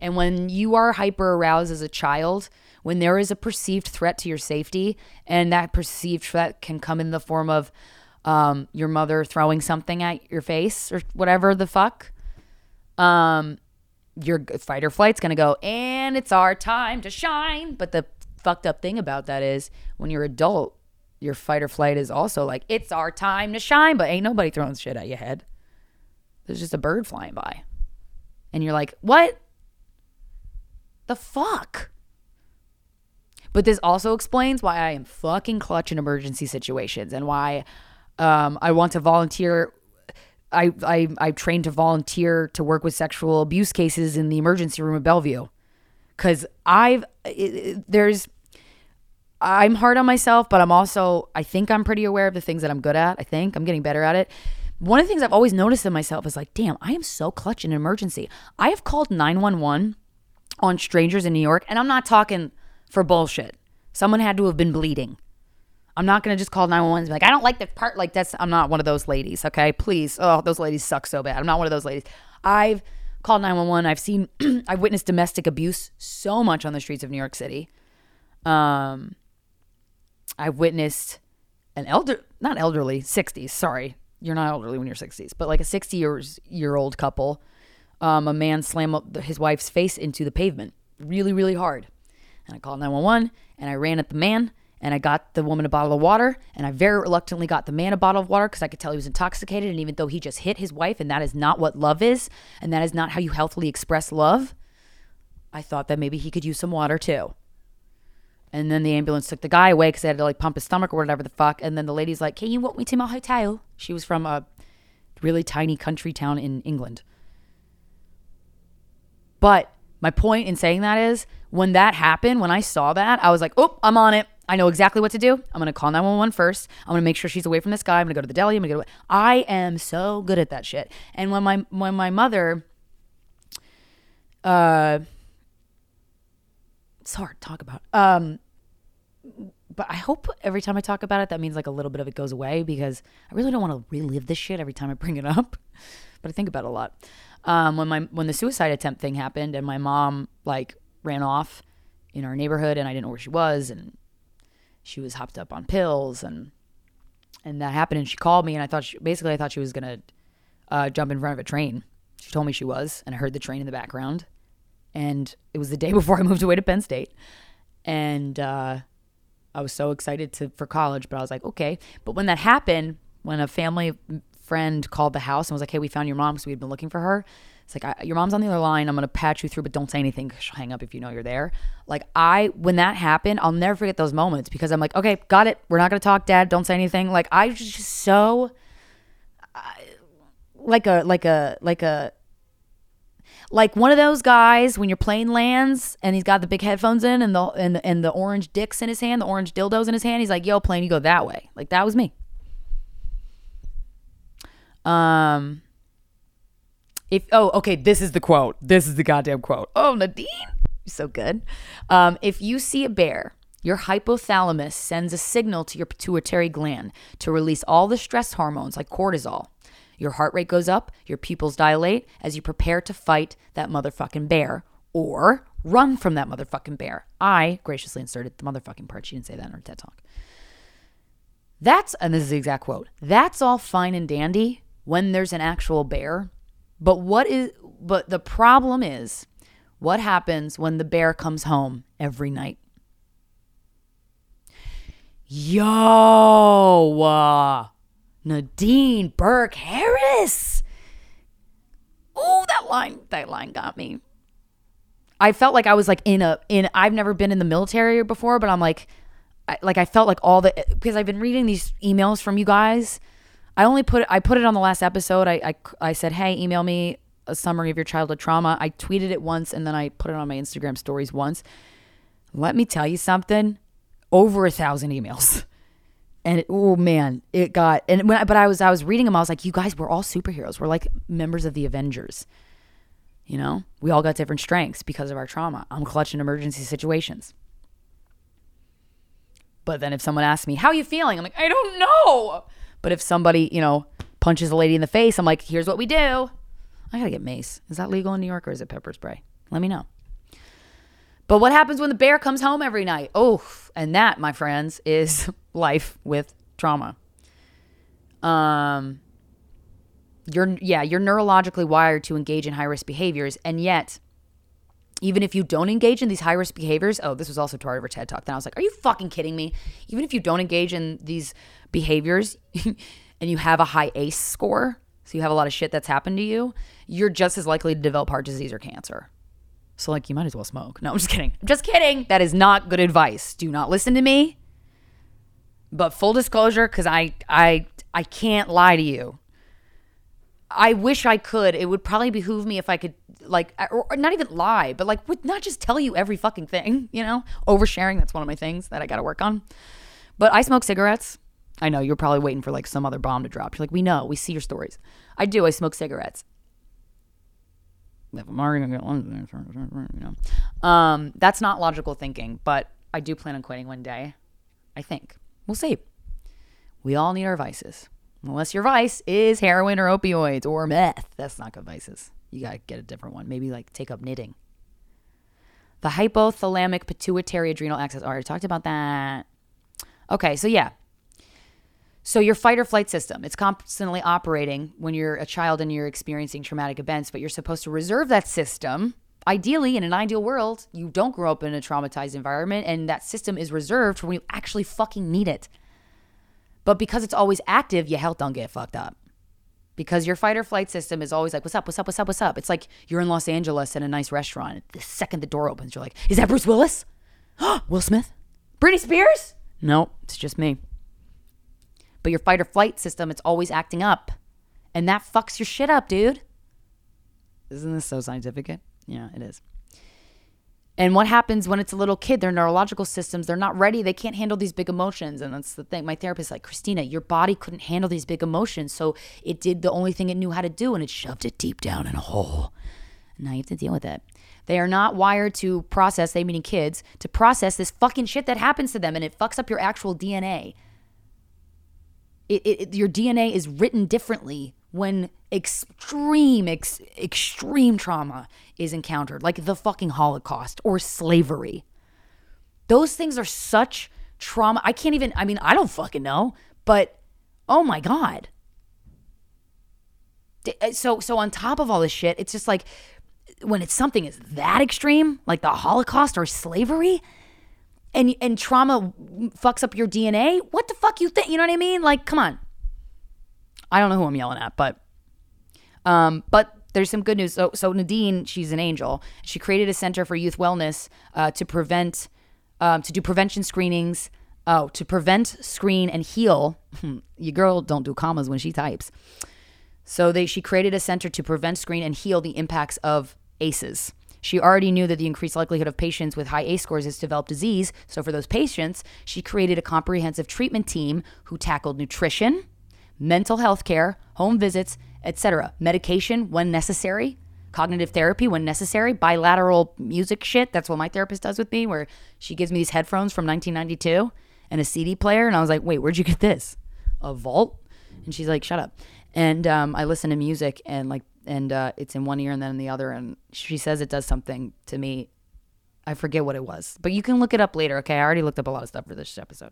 and when you are hyper aroused as a child when there is a perceived threat to your safety and that perceived threat can come in the form of um, your mother throwing something at your face or whatever the fuck um, your fight or flight's gonna go and it's our time to shine but the fucked up thing about that is when you're adult, your fight or flight is also like, it's our time to shine, but ain't nobody throwing shit at your head. There's just a bird flying by. And you're like, what? The fuck? But this also explains why I am fucking clutch in emergency situations and why um, I want to volunteer. I, I, I trained to volunteer to work with sexual abuse cases in the emergency room at Bellevue. Because I've, it, there's, I'm hard on myself, but I'm also, I think I'm pretty aware of the things that I'm good at. I think I'm getting better at it. One of the things I've always noticed in myself is like, damn, I am so clutch in an emergency. I have called 911 on strangers in New York, and I'm not talking for bullshit. Someone had to have been bleeding. I'm not gonna just call 911 and be like, I don't like this part. Like that's I'm not one of those ladies. Okay, please. Oh, those ladies suck so bad. I'm not one of those ladies. I've called 911. I've seen, I've witnessed domestic abuse so much on the streets of New York City. Um, I've witnessed an elder, not elderly, 60s, sorry. You're not elderly when you're 60s, but like a 60 years year old couple, um, a man slam his wife's face into the pavement really, really hard. And I called 911 and I ran at the man and I got the woman a bottle of water and I very reluctantly got the man a bottle of water because I could tell he was intoxicated. And even though he just hit his wife and that is not what love is and that is not how you healthily express love, I thought that maybe he could use some water too. And then the ambulance took the guy away because they had to like pump his stomach or whatever the fuck. And then the lady's like, Can you walk me to my hotel? She was from a really tiny country town in England. But my point in saying that is when that happened, when I saw that, I was like, Oh, I'm on it. I know exactly what to do. I'm to call 911 first. I'm to make sure she's away from this guy. I'm to go to the deli. I'm to go to. I am so good at that shit. And when my when my mother, uh, it's hard to talk about. Um, but I hope every time I talk about it, that means like a little bit of it goes away because I really don't want to relive this shit every time I bring it up. But I think about it a lot. Um, when my when the suicide attempt thing happened and my mom like ran off in our neighborhood and I didn't know where she was and she was hopped up on pills and and that happened and she called me and I thought she, basically I thought she was gonna uh, jump in front of a train. She told me she was and I heard the train in the background and it was the day before I moved away to Penn State and. Uh, I was so excited to for college, but I was like, okay. But when that happened, when a family friend called the house and was like, "Hey, we found your mom because we had been looking for her." It's like your mom's on the other line. I'm gonna patch you through, but don't say anything. she'll hang up if you know you're there. Like I, when that happened, I'll never forget those moments because I'm like, okay, got it. We're not gonna talk, Dad. Don't say anything. Like I was just so, I- like a like a like a like one of those guys when your plane lands and he's got the big headphones in and the and the, and the orange dicks in his hand, the orange dildos in his hand. He's like, "Yo, plane, you go that way." Like that was me. Um. If oh okay, this is the quote. This is the goddamn quote. Oh Nadine, you're so good. Um, if you see a bear, your hypothalamus sends a signal to your pituitary gland to release all the stress hormones like cortisol. Your heart rate goes up, your pupils dilate as you prepare to fight that motherfucking bear or run from that motherfucking bear. I graciously inserted the motherfucking part. She didn't say that in her TED talk. That's, and this is the exact quote, that's all fine and dandy when there's an actual bear. But what is, but the problem is, what happens when the bear comes home every night? Yo, uh, Nadine Burke Harris. Oh, that line, that line got me. I felt like I was like in a in. I've never been in the military before, but I'm like, I, like I felt like all the because I've been reading these emails from you guys. I only put it, I put it on the last episode. I, I I said, hey, email me a summary of your childhood trauma. I tweeted it once and then I put it on my Instagram stories once. Let me tell you something. Over a thousand emails. And it, oh man, it got and when I, but I was I was reading them. I was like, you guys, we're all superheroes. We're like members of the Avengers. You know, we all got different strengths because of our trauma. I'm clutch in emergency situations. But then if someone asks me, how are you feeling? I'm like, I don't know. But if somebody, you know, punches a lady in the face, I'm like, here's what we do. I gotta get mace. Is that legal in New York or is it pepper spray? Let me know. But what happens when the bear comes home every night? Oh, and that, my friends, is life with trauma. Um, you're yeah, you're neurologically wired to engage in high risk behaviors, and yet, even if you don't engage in these high risk behaviors, oh, this was also part of our TED talk. Then I was like, are you fucking kidding me? Even if you don't engage in these behaviors, and you have a high ACE score, so you have a lot of shit that's happened to you, you're just as likely to develop heart disease or cancer. So, like, you might as well smoke. No, I'm just kidding. I'm just kidding. That is not good advice. Do not listen to me. But full disclosure, because I, I, I can't lie to you. I wish I could. It would probably behoove me if I could, like, or, or not even lie, but like, would not just tell you every fucking thing. You know, oversharing. That's one of my things that I got to work on. But I smoke cigarettes. I know you're probably waiting for like some other bomb to drop. You're like, we know, we see your stories. I do. I smoke cigarettes if I'm already gonna get one, you know, um, that's not logical thinking. But I do plan on quitting one day. I think we'll see. We all need our vices, unless your vice is heroin or opioids or meth. That's not good vices. You gotta get a different one. Maybe like take up knitting. The hypothalamic pituitary adrenal axis. I already talked about that. Okay, so yeah, so your fight or flight system, it's constantly operating when you're a child and you're experiencing traumatic events, but you're supposed to reserve that system. Ideally, in an ideal world, you don't grow up in a traumatized environment and that system is reserved for when you actually fucking need it. But because it's always active, your health don't get fucked up. Because your fight or flight system is always like, what's up, what's up, what's up, what's up? It's like you're in Los Angeles in a nice restaurant. The second the door opens, you're like, is that Bruce Willis? Will Smith? Britney Spears? No, it's just me. But your fight or flight system, it's always acting up. And that fucks your shit up, dude. Isn't this so scientific? Yeah, it is. And what happens when it's a little kid? Their neurological systems, they're not ready. They can't handle these big emotions. And that's the thing. My therapist is like, Krystyna, your body couldn't handle these big emotions. So it did the only thing it knew how to do and it shoved it deep down in a hole. Now you have to deal with it. They are not wired to process, they meaning kids, to process this fucking shit that happens to them and it fucks up your actual DNA it, it, your DNA is written differently when extreme, ex, extreme trauma is encountered, like the fucking Holocaust or slavery. Those things are such trauma. I can't even, I mean, I don't fucking know, but oh my God. Uh, so, so on top of all this shit, it's just like when it's something is that extreme, like the Holocaust or slavery, and and trauma fucks up your DNA, what the fuck you think? You know what I mean? Like, come on. I don't know who I'm yelling at, but um, but there's some good news. So, so Nadine, she's an angel. She created a center for youth wellness uh, to prevent, um, to do prevention screenings, oh, to prevent, screen, and heal. Your girl don't do commas when she types. So they, she created a center to prevent, screen, and heal the impacts of ACEs. She already knew that the increased likelihood of patients with high ACE scores is to develop disease. So for those patients, she created a comprehensive treatment team who tackled nutrition, mental health care, home visits, etc. Medication when necessary, cognitive therapy when necessary, bilateral music shit. That's what my therapist does with me, where she gives me these headphones from 1992 and a CD player. And I was like, wait, where'd you get this? A vault? And she's like, shut up. And um, I listen to music and like, and uh, it's in one ear and then in the other. And she says it does something to me. I forget what it was, but you can look it up later. Okay. I already looked up a lot of stuff for this episode.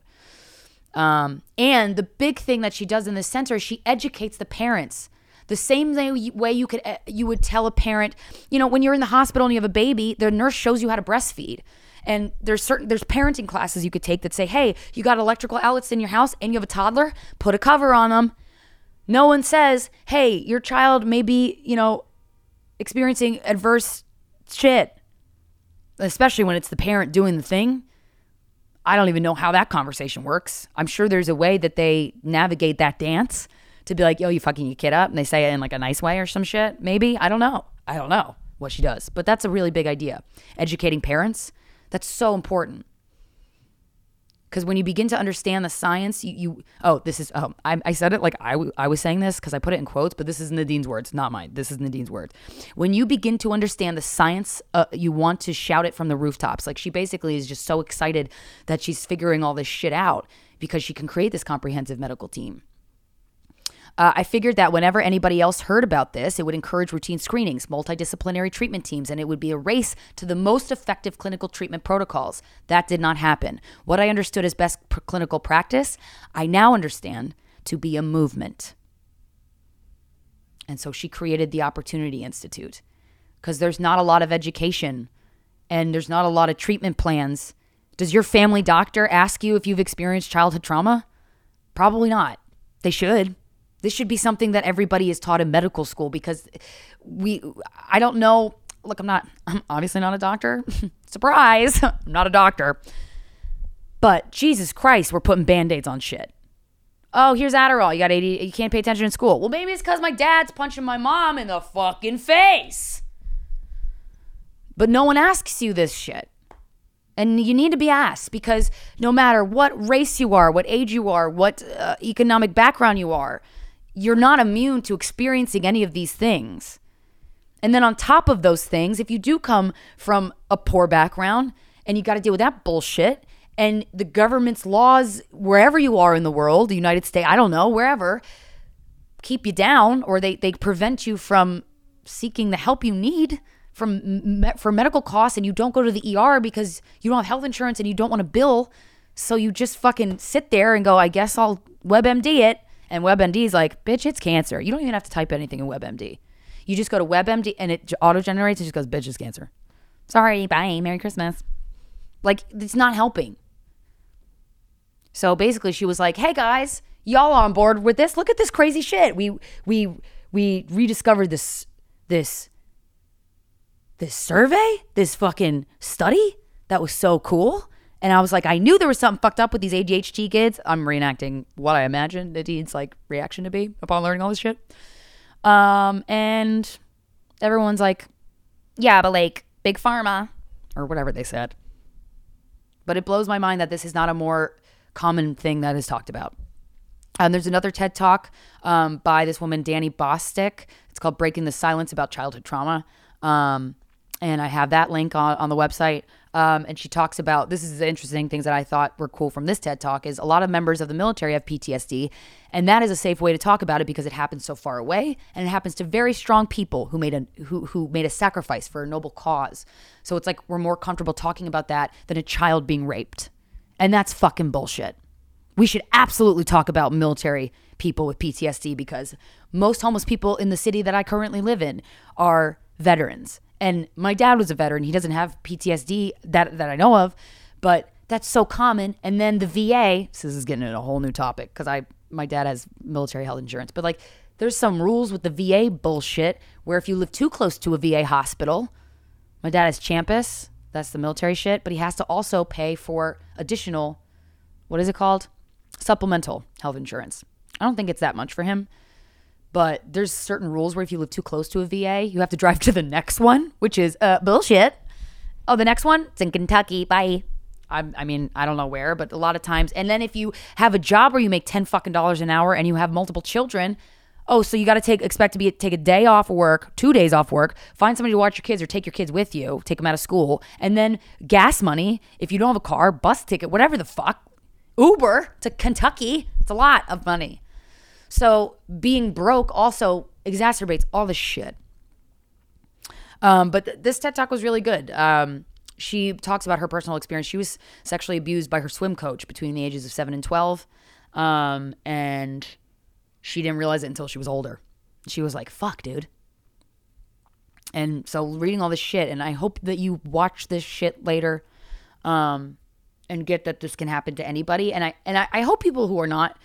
Um, and the big thing that she does in the center is she educates the parents the same way you could eh, you would tell a parent, you know, when you're in the hospital and you have a baby, the nurse shows you how to breastfeed. And there's certain there's parenting classes you could take that say, "Hey, you got electrical outlets in your house and you have a toddler, put a cover on them." No one says, "Hey, your child may be, you know, experiencing adverse shit." Especially when it's the parent doing the thing. I don't even know how that conversation works. I'm sure there's a way that they navigate that dance to be like, yo, you fucking your kid up. And they say it in like a nice way or some shit. Maybe. I don't know. I don't know what she does. But that's a really big idea. Educating parents, that's so important. Because when you begin to understand the science, you, you oh, this is, oh, I, I said it like I, w- I was saying this because I put it in quotes, but this is Nadine's words, not mine. This is Nadine's words. When you begin to understand the science, uh, you want to shout it from the rooftops. Like she basically is just so excited that she's figuring all this shit out because she can create this comprehensive medical team. Uh, I figured that whenever anybody else heard about this, it would encourage routine screenings, multidisciplinary treatment teams, and it would be a race to the most effective clinical treatment protocols. That did not happen. What I understood as best clinical practice, I now understand to be a movement. And so she created the Opportunity Institute because there's not a lot of education and there's not a lot of treatment plans. Does your family doctor ask you if you've experienced childhood trauma? Probably not. They should. This should be something that everybody is taught in medical school because we, I don't know. Look, I'm not, I'm obviously not a doctor. Surprise, I'm not a doctor. But Jesus Christ, we're putting band aids on shit. Oh, here's Adderall. You got ADD, you can't pay attention in school. Well, maybe it's because my dad's punching my mom in the fucking face. But no one asks you this shit. And you need to be asked because no matter what race you are, what age you are, what uh, economic background you are, you're not immune to experiencing any of these things. And then on top of those things, if you do come from a poor background and you got to deal with that bullshit and the government's laws, wherever you are in the world, the United States, I don't know, wherever, keep you down or they, they prevent you from seeking the help you need from for medical costs and you don't go to the ER because you don't have health insurance and you don't want to bill. So you just fucking sit there and go, I guess I'll WebMD it and WebMD is like, bitch, it's cancer. You don't even have to type anything in WebMD. You just go to WebMD and it auto generates. It just goes, bitch, it's cancer. Sorry, bye, Merry Christmas. Like, it's not helping. So basically, she was like, hey guys, y'all on board with this? Look at this crazy shit. We we we rediscovered this this this survey, this fucking study that was so cool. And I was like, I knew there was something fucked up with these ADHD kids. I'm reenacting what I imagined Nadine's like reaction to be upon learning all this shit. Um, and everyone's like, yeah, but like big pharma or whatever they said. But it blows my mind that this is not a more common thing that is talked about. And um, there's another TED talk um, by this woman, Dani Bostick. It's called Breaking the Silence About Childhood Trauma. Um, and I have that link on, on the website. Um, and she talks about this is the interesting things that I thought were cool from this TED talk is a lot of members of the military have PTSD, and that is a safe way to talk about it because it happens so far away, and it happens to very strong people who made a who who made a sacrifice for a noble cause. So it's like we're more comfortable talking about that than a child being raped, and that's fucking bullshit. We should absolutely talk about military people with PTSD because most homeless people in the city that I currently live in are veterans and my dad was a veteran. He doesn't have PTSD that that I know of, but that's so common. And then the VA, so this is getting into a whole new topic because I my dad has military health insurance, but like there's some rules with the VA bullshit where if you live too close to a VA hospital, my dad has Champus, that's the military shit, but he has to also pay for additional, what is it called? Supplemental health insurance. I don't think it's that much for him, but there's certain rules where if you live too close to a VA, you have to drive to the next one, which is uh, bullshit. Oh, the next one? It's in Kentucky. Bye. I, I mean, I don't know where, but a lot of times. And then if you have a job where you make 10 fucking dollars an hour and you have multiple children, oh, so you got to take expect to be take a day off work, two days off work, find somebody to watch your kids or take your kids with you, take them out of school, and then gas money if you don't have a car, bus ticket, whatever the fuck, Uber to Kentucky. It's a lot of money. So being broke also exacerbates all this shit. Um, but th- this TED talk was really good. Um, she talks about her personal experience. She was sexually abused by her swim coach between the ages of seven and twelve, um, and she didn't realize it until she was older. She was like, "Fuck, dude." And so reading all this shit, and I hope that you watch this shit later, um, and get that this can happen to anybody. And I and I, I hope people who are not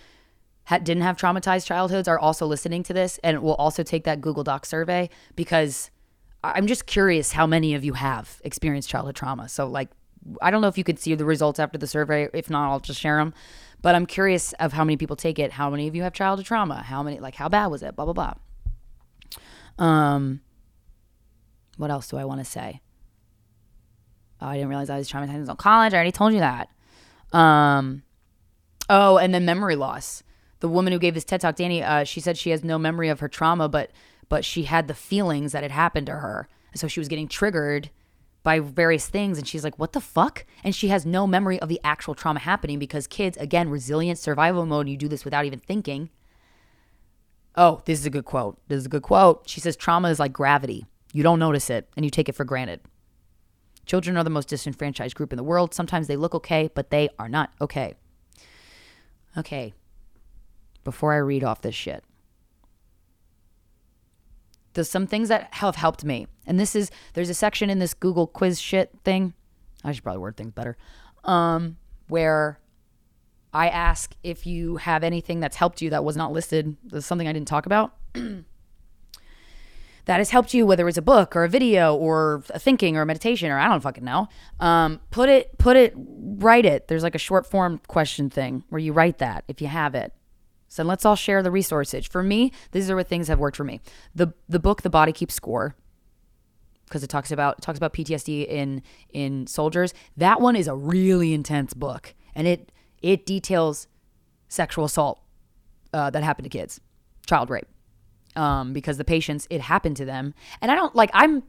ha- didn't have traumatized childhoods are also listening to this and will also take that Google Doc survey because I'm just curious how many of you have experienced childhood trauma. So like I don't know if you could see the results after the survey. If not, I'll just share them. But I'm curious of how many people take it. How many of you have childhood trauma? How many like how bad was it? Blah blah blah. Um what else do I want to say? Oh, I didn't realize I was traumatized in college. I already told you that. Um oh, and then memory loss the woman who gave this TED talk, Dani, uh, she said she has no memory of her trauma, but but she had the feelings that had happened to her, so she was getting triggered by various things, and she's like, "What the fuck?" And she has no memory of the actual trauma happening because kids, again, resilient survival mode. You do this without even thinking. Oh, this is a good quote. This is a good quote. She says, "Trauma is like gravity. You don't notice it, and you take it for granted." Children are the most disenfranchised group in the world. Sometimes they look okay, but they are not okay. Okay, before I read off this shit. There's some things that have helped me. And this is, there's a section in this Google quiz shit thing. I should probably word things better. Um, where I ask if you have anything that's helped you that was not listed. There's something I didn't talk about. that has helped you, whether it's a book or a video or a thinking or a meditation or I don't fucking know. Um, put it, put it, write it. There's like a short form question thing where you write that if you have it. So let's all share the resources. For me, these are what things have worked for me. The the book The Body Keeps Score because it talks about talks about PTSD in in soldiers. That one is a really intense book and it it details sexual assault uh, that happened to kids, child rape. Um, because the patients it happened to them. And I don't like I'm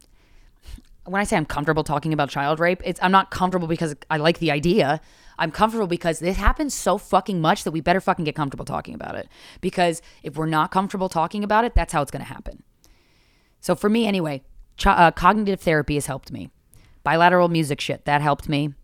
when I say I'm comfortable talking about child rape, it's I'm not comfortable because I like the idea. I'm comfortable because this happens so fucking much that we better fucking get comfortable talking about it. Because if we're not comfortable talking about it, that's how it's going to happen. So for me, anyway, ch- uh, cognitive therapy has helped me. Bilateral music shit that helped me.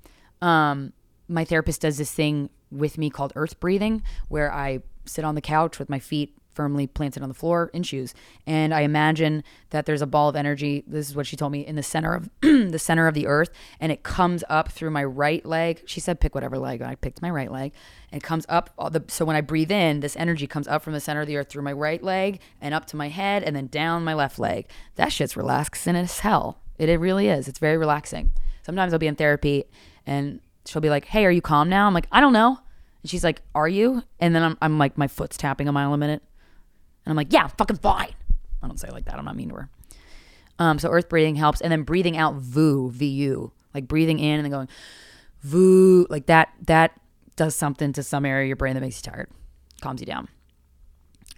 Um, my therapist does this thing with me called earth breathing, where I sit on the couch with my feet firmly planted on the floor in shoes. And I imagine that there's a ball of energy. This is what she told me in the center of the center of the earth, and it comes up through my right leg. She said, "Pick whatever leg." I picked my right leg. And it comes up. The, so when I breathe in, this energy comes up from the center of the earth through my right leg and up to my head, and then down my left leg. That shit's relaxing as hell. It, it really is. It's very relaxing. Sometimes I'll be in therapy, and she'll be like, "Hey, are you calm now?" I'm like, "I don't know." And she's like, "Are you?" And then I'm, I'm like, my foot's tapping a mile a minute. And I'm like, yeah, fucking fine. I don't say it like that. I'm not mean to her. Um, so earth breathing helps. And then breathing out VU, VU, like breathing in and then going VU, like that, that does something to some area of your brain that makes you tired, calms you down.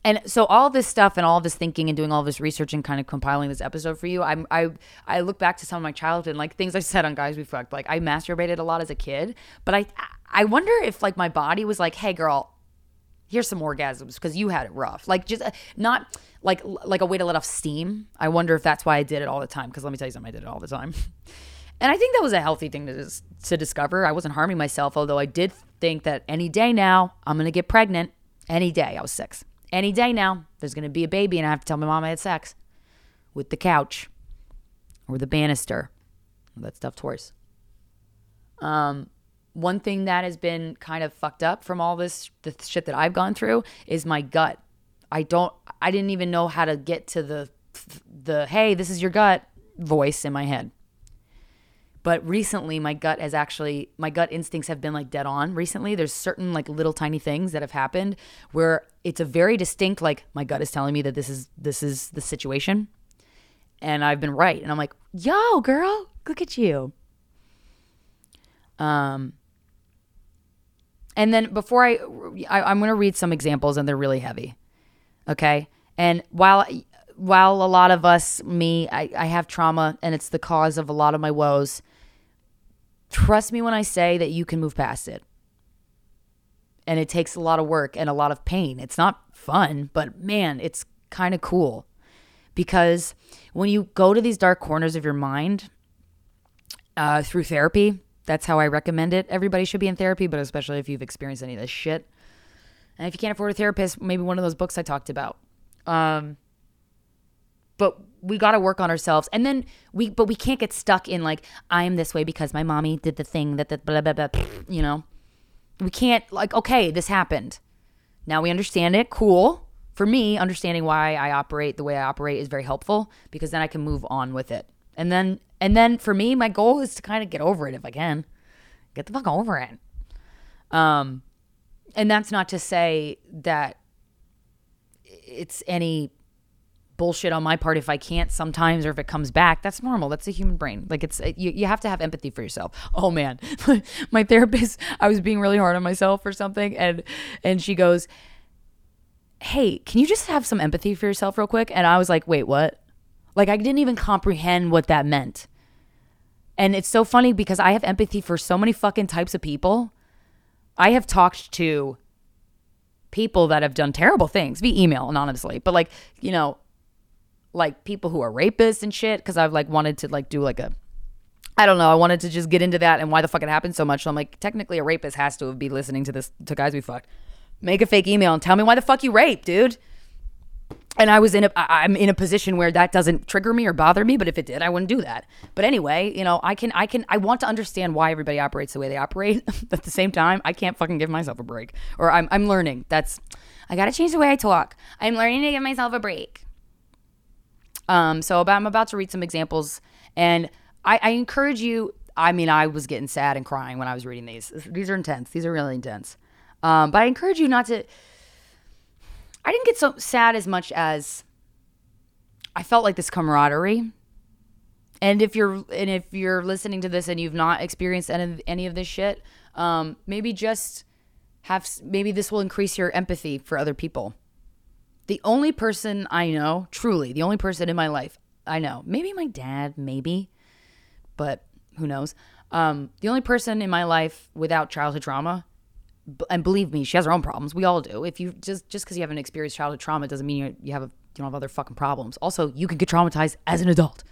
And so all this stuff and all this thinking and doing all this research and kind of compiling this episode for you, I'm, I I look back to some of my childhood and like things I said on Guys We Fucked. Like I masturbated a lot as a kid, but I I wonder if like my body was like, hey girl, here's some orgasms because you had it rough. Like just uh, not like like a way to let off steam. I wonder if that's why I did it all the time. Because let me tell you something, I did it all the time. And I think that was a healthy thing to to discover. I wasn't harming myself, although I did think that any day now I'm gonna get pregnant. Any day, I was six. Any day now, there's gonna be a baby, and I have to tell my mom I had sex with the couch or the banister, that stuffed horse. Um, one thing that has been kind of fucked up from all this the shit that I've gone through is my gut. I don't I didn't even know how to get to the the hey, this is your gut voice in my head. But recently my gut has actually my gut instincts have been like dead on recently. There's certain like little tiny things that have happened where it's a very distinct like my gut is telling me that this is this is the situation. And I've been right. And I'm like, "Yo, girl, look at you." Um and then before I, I am going to read some examples and they're really heavy. Okay? And while while a lot of us, me, I, I have trauma and it's the cause of a lot of my woes, trust me when I say that you can move past it. And it takes a lot of work and a lot of pain. It's not fun, but man, it's kind of cool. Because when you go to these dark corners of your mind uh, through therapy, that's how I recommend it. Everybody should be in therapy, but especially if you've experienced any of this shit. And if you can't afford a therapist, maybe one of those books I talked about. Um, but we got to work on ourselves and then we but we can't get stuck in like i am this way because my mommy did the thing that the blah blah blah you know we can't like okay this happened now we understand it cool for me understanding why i operate the way i operate is very helpful because then i can move on with it and then and then for me my goal is to kind of get over it if i can get the fuck over it um and that's not to say that it's any bullshit on my part if I can't sometimes or if it comes back. That's normal. That's a human brain. Like it's you, you have to have empathy for yourself. Oh man. my therapist, I was being really hard on myself or something and and she goes, "Hey, can you just have some empathy for yourself real quick?" And I was like, "Wait, what?" Like I didn't even comprehend what that meant. And it's so funny because I have empathy for so many fucking types of people. I have talked to people that have done terrible things via email anonymously, but like, you know, like people who are rapists and shit because I've like wanted to like do like a I don't know. I wanted to just get into that and why the fuck it happened so much. So I'm like, technically, a rapist has to be listening to this to guys we fucked. Make a fake email and tell me why the fuck you raped, dude. And I was in a, I'm in a position where that doesn't trigger me or bother me. But if it did, I wouldn't do that. But anyway, you know, I can, I can, I want to understand why everybody operates the way they operate. At the same time, I can't fucking give myself a break. Or I'm, I'm learning. That's, I got to change the way I talk. I'm learning to give myself a break. Um, so I'm about to read some examples, and I, I encourage you. I mean, I was getting sad and crying when I was reading these. These are intense. These are really intense. Um, but I encourage you not to. I didn't get so sad as much as I felt like this camaraderie. And if you're and if you're listening to this and you've not experienced any of, any of this shit, um, maybe just have maybe this will increase your empathy for other people. The only person I know, truly, the only person in my life I know, maybe my dad, maybe, but who knows? Um, the only person in my life without childhood trauma, and believe me, she has her own problems. We all do. If you just just because you haven't experienced childhood trauma doesn't mean you you have a, you don't have other fucking problems. Also, you can get traumatized as an adult.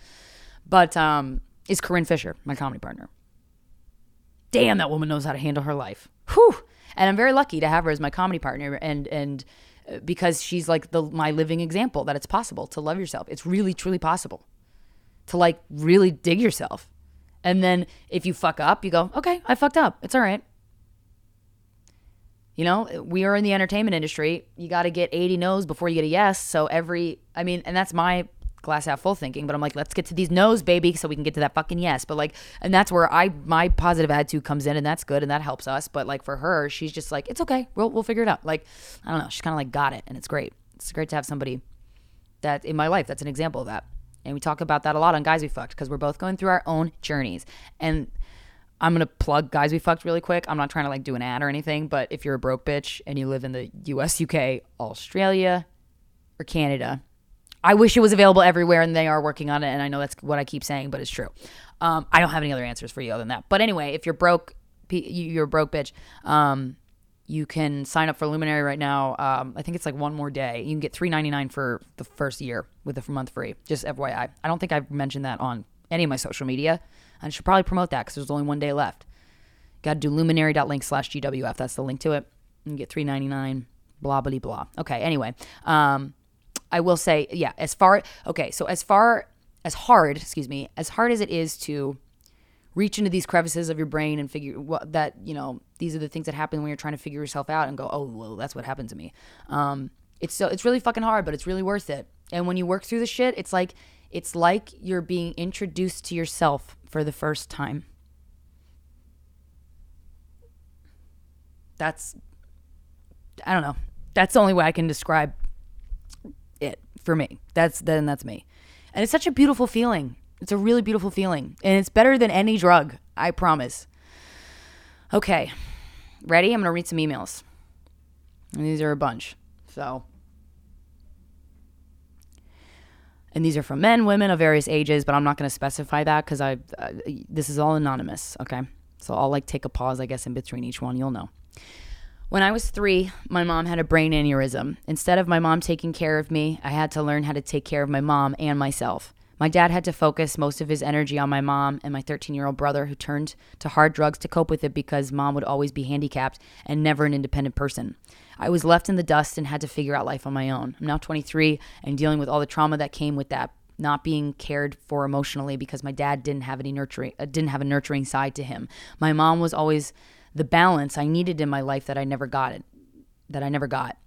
But um, is Corinne Fisher, my comedy partner. Damn, that woman knows how to handle her life. Whew. And I'm very lucky to have her as my comedy partner and and because she's like the my living example that it's possible to love yourself. It's really truly possible to like really dig yourself. And then if you fuck up, you go, "Okay, I fucked up. It's all right." You know, we are in the entertainment industry. You got to get 80 no's before you get a yes. So every I mean, and that's my glass half full thinking, but I'm like, let's get to these no's, baby, so we can get to that fucking yes. But like, and that's where I my positive attitude comes in, and that's good, and that helps us. But like for her, she's just like, it's okay, we'll we'll figure it out. Like, I don't know, she's kind of like got it, and it's great. It's great to have somebody that in my life that's an example of that. And we talk about that a lot on Guys We Fucked because we're both going through our own journeys. And I'm gonna plug Guys We Fucked really quick. I'm not trying to like do an ad or anything, but if you're a broke bitch and you live in the US, UK, Australia, or Canada, I wish it was available everywhere, and they are working on it. And I know that's what I keep saying, but it's true. Um, I don't have any other answers for you other than that. But anyway, if you're broke, you're a broke bitch. Um, you can sign up for Luminary right now. Um, I think it's like one more day. You can get three ninety nine for the first year with a month free. Just FYI. I don't think I've mentioned that on any of my social media. I should probably promote that because there's only one day left. Got to do luminary.link slash GWF. That's the link to it. You can get three ninety nine. Blah blah blah. Okay. Anyway, um, I will say, yeah, as far okay, so as far as hard, excuse me, as hard as it is to reach into these crevices of your brain and figure what that you know these are the things that happen when you're trying to figure yourself out and go oh well that's what happened to me um it's so it's really fucking hard but it's really worth it and when you work through the shit it's like it's like you're being introduced to yourself for the first time that's i don't know that's the only way i can describe it for me that's then that's me and it's such a beautiful feeling it's a really beautiful feeling. And it's better than any drug, I promise. Okay. Ready? I'm going to read some emails. And these are a bunch. So. And these are from men, women of various ages, but I'm not going to specify that because I uh, this is all anonymous. Okay, so I'll like take a pause, I guess, in between each one. You'll know. When I was three, my mom had a brain aneurysm. Instead of my mom taking care of me, I had to learn how to take care of my mom and myself. My dad had to focus most of his energy on my mom and my 13 year old brother, who turned to hard drugs to cope with it because mom would always be handicapped and never an independent person. I was left in the dust and had to figure out life on my own. I'm now 23 and dealing with all the trauma that came with that, not being cared for emotionally because my dad didn't have any nurturing, uh, didn't have a nurturing side to him. My mom was always the balance I needed in my life that I never got it, that I never got.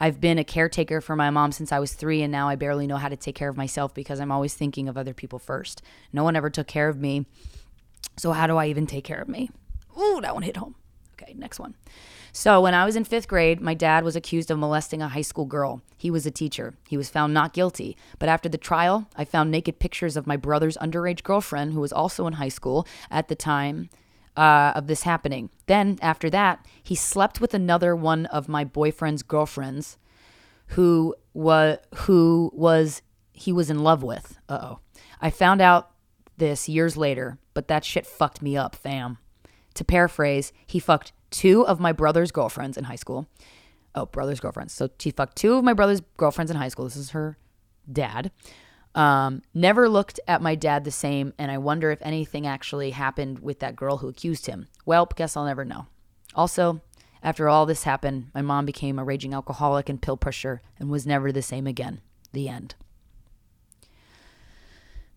I've been a caretaker for my mom since I was three, and now I barely know how to take care of myself because I'm always thinking of other people first. No one ever took care of me. So, how do I even take care of me? Ooh, that one hit home. Okay, next one. So, when I was in fifth grade, my dad was accused of molesting a high school girl. He was a teacher. He was found not guilty. But after the trial, I found naked pictures of my brother's underage girlfriend, who was also in high school at the time uh, of this happening. Then, after that, he slept with another one of my boyfriend's girlfriends, who was who was he was in love with. Uh oh. I found out this years later, but that shit fucked me up, fam. To paraphrase, he fucked two of my brother's girlfriends in high school. Oh, brother's girlfriends. So he fucked two of my brother's girlfriends in high school. This is her dad. Um, never looked at my dad the same, and I wonder if anything actually happened with that girl who accused him. Well, guess I'll never know. Also, after all this happened, my mom became a raging alcoholic and pill pusher and was never the same again. The end.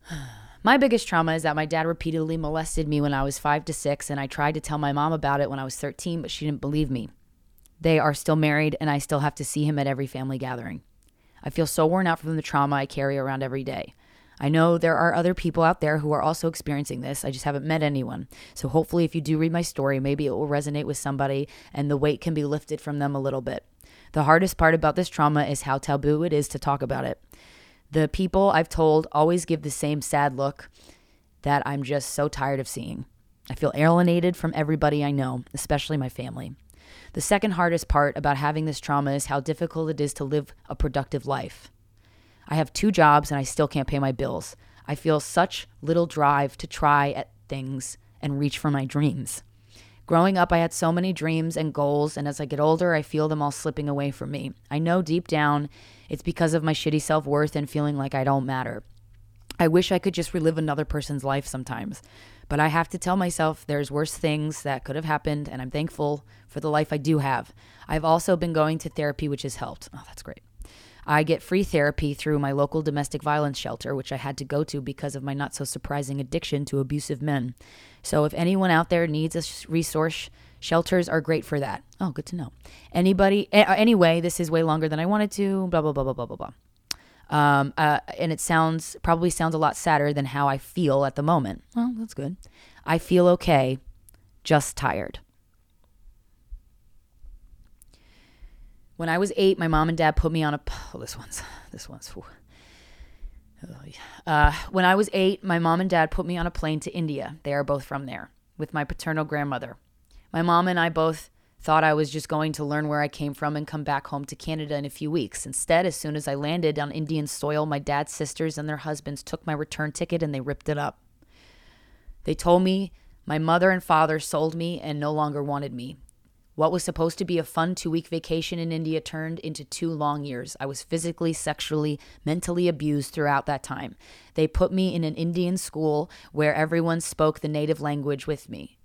My biggest trauma is that my dad repeatedly molested me when I was five to six, and I tried to tell my mom about it when I was 13, but she didn't believe me. They are still married, and I still have to see him at every family gathering. I feel so worn out from the trauma I carry around every day. I know there are other people out there who are also experiencing this. I just haven't met anyone. So hopefully, if you do read my story, maybe it will resonate with somebody and the weight can be lifted from them a little bit. The hardest part about this trauma is how taboo it is to talk about it. The people I've told always give the same sad look that I'm just so tired of seeing. I feel alienated from everybody I know, especially my family. The second hardest part about having this trauma is how difficult it is to live a productive life. I have two jobs and I still can't pay my bills. I feel such little drive to try at things and reach for my dreams. Growing up, I had so many dreams and goals, and as I get older, I feel them all slipping away from me. I know deep down it's because of my shitty self worth and feeling like I don't matter. I wish I could just relive another person's life sometimes. But I have to tell myself there's worse things that could have happened, and I'm thankful for the life I do have. I've also been going to therapy, which has helped. Oh, that's great. I get free therapy through my local domestic violence shelter, which I had to go to because of my not so surprising addiction to abusive men. So if anyone out there needs a resource, shelters are great for that. Oh, good to know. Anybody, anyway, this is way longer than I wanted to, blah, blah, blah, blah, blah, blah, blah. Um, uh, and it sounds probably sounds a lot sadder than how I feel at the moment. Well, that's good. I feel okay, just tired. When I was eight, my mom and dad put me on a. Oh, this one's this one's. Oh, uh, when I was eight, my mom and dad put me on a plane to India. They are both from there with my paternal grandmother. My mom and I both Thought I was just going to learn where I came from and come back home to Canada in a few weeks. Instead, as soon as I landed on Indian soil, my dad's sisters and their husbands took my return ticket and they ripped it up. They told me my mother and father sold me and no longer wanted me. What was supposed to be a fun two week vacation in India turned into two long years. I was physically, sexually, mentally abused throughout that time. They put me in an Indian school where everyone spoke the native language with me.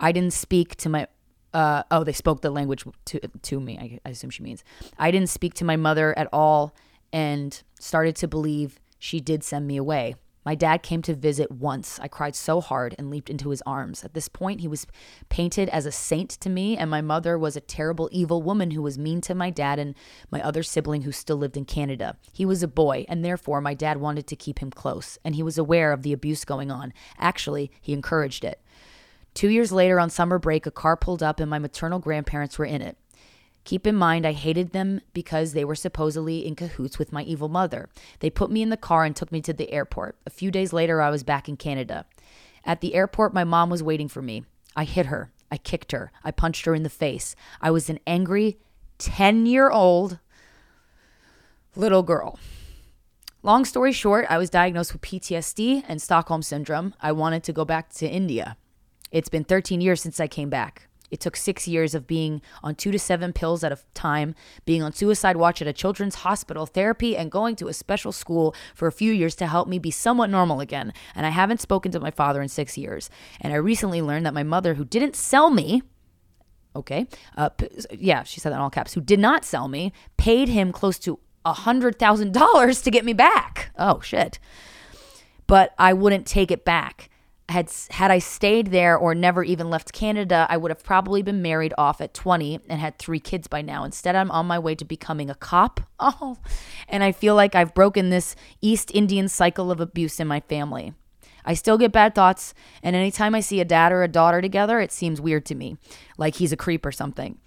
I didn't speak to my uh, oh, they spoke the language to to me. I, I assume she means I didn't speak to my mother at all, and started to believe she did send me away. My dad came to visit once. I cried so hard and leaped into his arms. At this point, he was painted as a saint to me, and my mother was a terrible, evil woman who was mean to my dad and my other sibling who still lived in Canada. He was a boy, and therefore my dad wanted to keep him close, and he was aware of the abuse going on. Actually, he encouraged it. Two years later, on summer break, a car pulled up, and my maternal grandparents were in it. Keep in mind, I hated them because they were supposedly in cahoots with my evil mother. They put me in the car and took me to the airport. A few days later, I was back in Canada. At the airport, my mom was waiting for me. I hit her. I kicked her. I punched her in the face. I was an angry 10 year old little girl. Long story short, I was diagnosed with PTSD and Stockholm Syndrome. I wanted to go back to India. It's been 13 years since I came back. It took six years of being on two to seven pills at a time, being on suicide watch at a children's hospital, therapy, and going to a special school for a few years to help me be somewhat normal again. And I haven't spoken to my father in six years. And I recently learned that my mother, who didn't sell me, okay, uh, yeah, she said that in all caps, who did not sell me, paid him close to a $100,000 to get me back. Oh, shit. But I wouldn't take it back had had I stayed there or never even left Canada, I would have probably been married off at 20 and had 3 kids by now. Instead, I'm on my way to becoming a cop. Oh. And I feel like I've broken this East Indian cycle of abuse in my family. I still get bad thoughts, and anytime I see a dad or a daughter together, it seems weird to me, like he's a creep or something.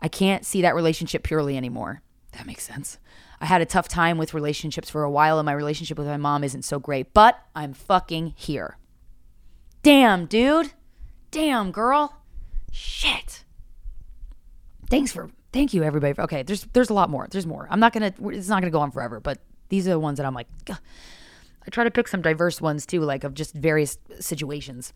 I can't see that relationship purely anymore. That makes sense. I had a tough time with relationships for a while, and my relationship with my mom isn't so great, but I'm fucking here. Damn, dude. Damn, girl. Shit. Thanks for thank you everybody. For, okay, there's there's a lot more. There's more. I'm not gonna. It's not gonna go on forever, but these are the ones that I'm like. Gah. I try to pick some diverse ones too, like of just various situations.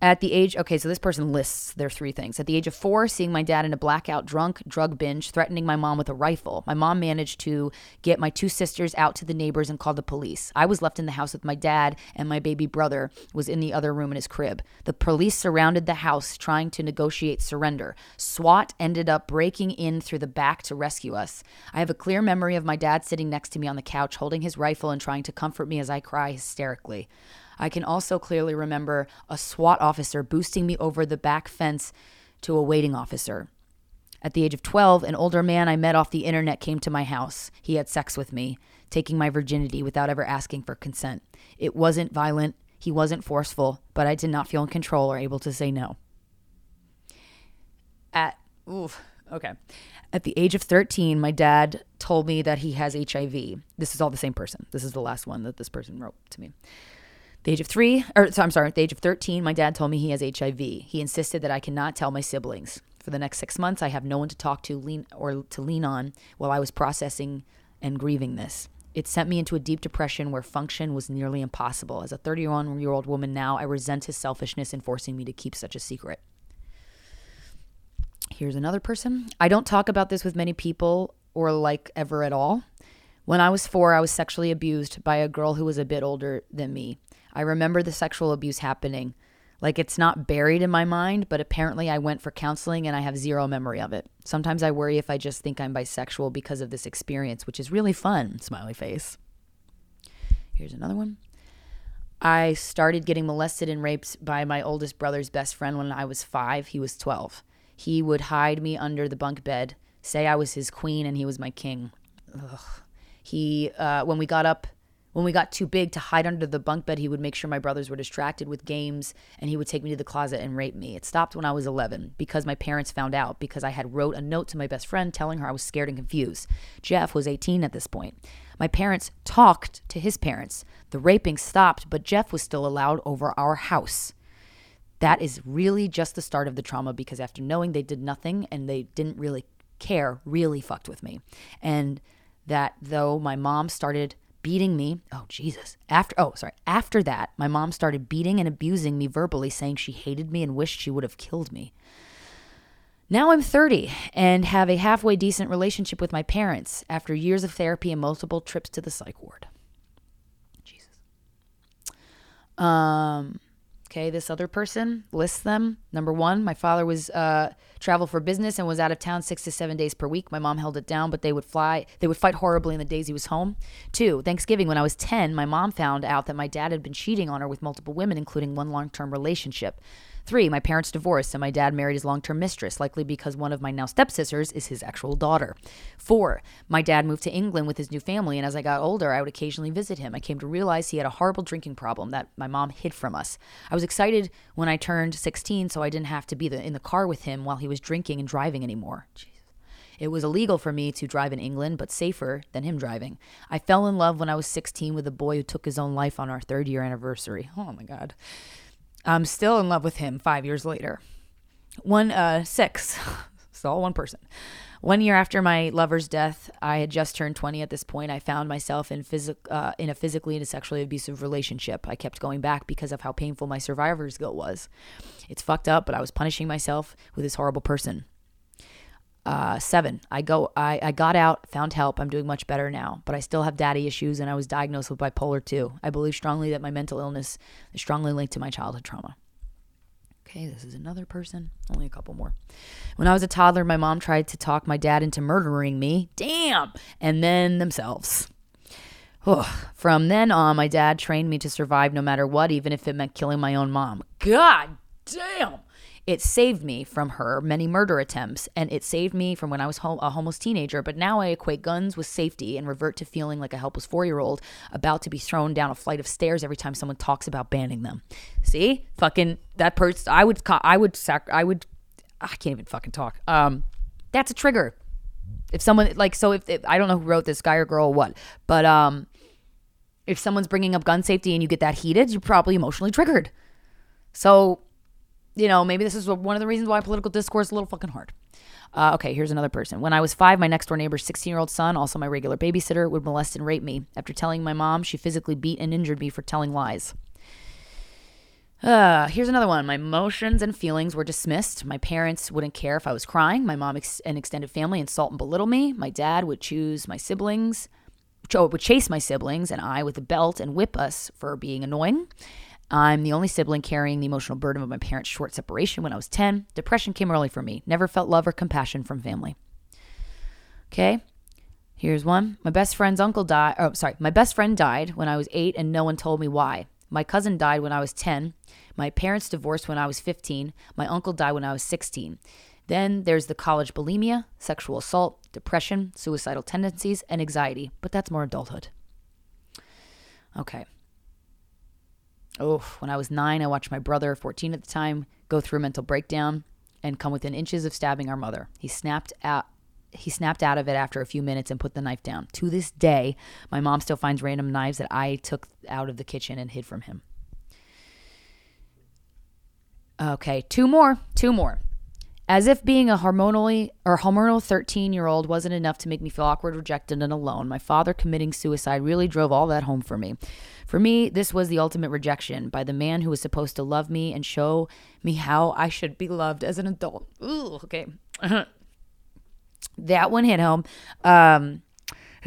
At the age, okay, so this person lists their three things. At the age of four, seeing my dad in a blackout drunk, drug binge, threatening my mom with a rifle. My mom managed to get my two sisters out to the neighbors and call the police. I was left in the house with my dad, and my baby brother was in the other room in his crib. The police surrounded the house trying to negotiate surrender. SWAT ended up breaking in through the back to rescue us. I have a clear memory of my dad sitting next to me on the couch, holding his rifle and trying to comfort me as I cry hysterically. I can also clearly remember a SWAT officer boosting me over the back fence to a waiting officer. At the age of 12, an older man I met off the internet came to my house. He had sex with me, taking my virginity without ever asking for consent. It wasn't violent, he wasn't forceful, but I did not feel in control or able to say no. At, oof, okay. At the age of 13, my dad told me that he has HIV. This is all the same person. This is the last one that this person wrote to me. The age of three, or so I'm sorry, at the age of 13, my dad told me he has HIV. He insisted that I cannot tell my siblings. For the next six months, I have no one to talk to lean or to lean on while I was processing and grieving this. It sent me into a deep depression where function was nearly impossible. As a 31 year old woman now, I resent his selfishness in forcing me to keep such a secret. Here's another person. I don't talk about this with many people or like ever at all. When I was four, I was sexually abused by a girl who was a bit older than me. I remember the sexual abuse happening. Like it's not buried in my mind, but apparently I went for counseling and I have zero memory of it. Sometimes I worry if I just think I'm bisexual because of this experience, which is really fun. Smiley face. Here's another one. I started getting molested and raped by my oldest brother's best friend when I was five. He was 12. He would hide me under the bunk bed, say I was his queen and he was my king. Ugh. He, uh, when we got up when we got too big to hide under the bunk bed, he would make sure my brothers were distracted with games and he would take me to the closet and rape me. It stopped when I was 11 because my parents found out because I had wrote a note to my best friend telling her I was scared and confused. Jeff was 18 at this point. My parents talked to his parents. The raping stopped, but Jeff was still allowed over our house. That is really just the start of the trauma because after knowing they did nothing and they didn't really care, really fucked with me. And that though my mom started beating me. Oh, Jesus. After, oh, sorry. After that, my mom started beating and abusing me verbally, saying she hated me and wished she would have killed me. Now I'm 30 and have a halfway decent relationship with my parents after years of therapy and multiple trips to the psych ward. Jesus. Um, Okay, this other person lists them. Number one, my father was uh, travel for business and was out of town six to seven days per week. My mom held it down, but they would fly. They would fight horribly in the days he was home. Two, Thanksgiving when I was ten, my mom found out that my dad had been cheating on her with multiple women, including one long-term relationship. Three, my parents divorced and my dad married his long term mistress, likely because one of my now stepsisters is his actual daughter. Four, my dad moved to England with his new family, and as I got older, I would occasionally visit him. I came to realize he had a horrible drinking problem that my mom hid from us. I was excited when I turned 16, so I didn't have to be the, in the car with him while he was drinking and driving anymore. Jesus. It was illegal for me to drive in England, but safer than him driving. I fell in love when I was 16 with a boy who took his own life on our third year anniversary. Oh my God. I'm still in love with him five years later. One, uh, six. it's all one person. One year after my lover's death, I had just turned 20 at this point. I found myself in, phys- uh, in a physically and a sexually abusive relationship. I kept going back because of how painful my survivor's guilt was. It's fucked up, but I was punishing myself with this horrible person. Uh, seven, I go, I, I got out, found help. I'm doing much better now, but I still have daddy issues and I was diagnosed with bipolar 2. I believe strongly that my mental illness is strongly linked to my childhood trauma. Okay, this is another person. Only a couple more. When I was a toddler, my mom tried to talk my dad into murdering me. Damn! And then themselves. Ugh. From then on, my dad trained me to survive no matter what, even if it meant killing my own mom. God damn! It saved me from her many murder attempts, and it saved me from when I was home, a homeless teenager. But now I equate guns with safety and revert to feeling like a helpless four year old about to be thrown down a flight of stairs every time someone talks about banning them. See, fucking that person. I would, I would, sac- I would, I can't even fucking talk. Um, that's a trigger. If someone like, so if, if I don't know who wrote this, guy or girl, or what, but um, if someone's bringing up gun safety and you get that heated, you're probably emotionally triggered. So you know, maybe this is one of the reasons why political discourse is a little fucking hard. Uh, okay, here's another person. When I was five, my next door neighbor's 16 year old son, also my regular babysitter, would molest and rape me. After telling my mom, she physically beat and injured me for telling lies. Uh, here's another one. My emotions and feelings were dismissed. My parents wouldn't care if I was crying. My mom ex- and extended family insult and belittle me. My dad would choose my siblings, would chase my siblings and I with a belt and whip us for being annoying. I'm the only sibling carrying the emotional burden of my parents' short separation when I was 10. Depression came early for me. Never felt love or compassion from family. Okay. Here's one. My best friend's uncle died. Oh, sorry. My best friend died when I was eight and no one told me why. My cousin died when I was 10. My parents divorced when I was 15. My uncle died when I was 16. Then there's the college bulimia, sexual assault, depression, suicidal tendencies, and anxiety. But that's more adulthood. Okay. Oh, when I was nine, I watched my brother, 14 at the time, go through a mental breakdown and come within inches of stabbing our mother. He snapped out. He snapped out of it after a few minutes and put the knife down. To this day, my mom still finds random knives that I took out of the kitchen and hid from him. Okay, two more, two more. As if being a hormonally or hormonal 13 year old wasn't enough to make me feel awkward, rejected, and alone, my father committing suicide really drove all that home for me. For me, this was the ultimate rejection by the man who was supposed to love me and show me how I should be loved as an adult. Ooh, okay. that one hit home. Um,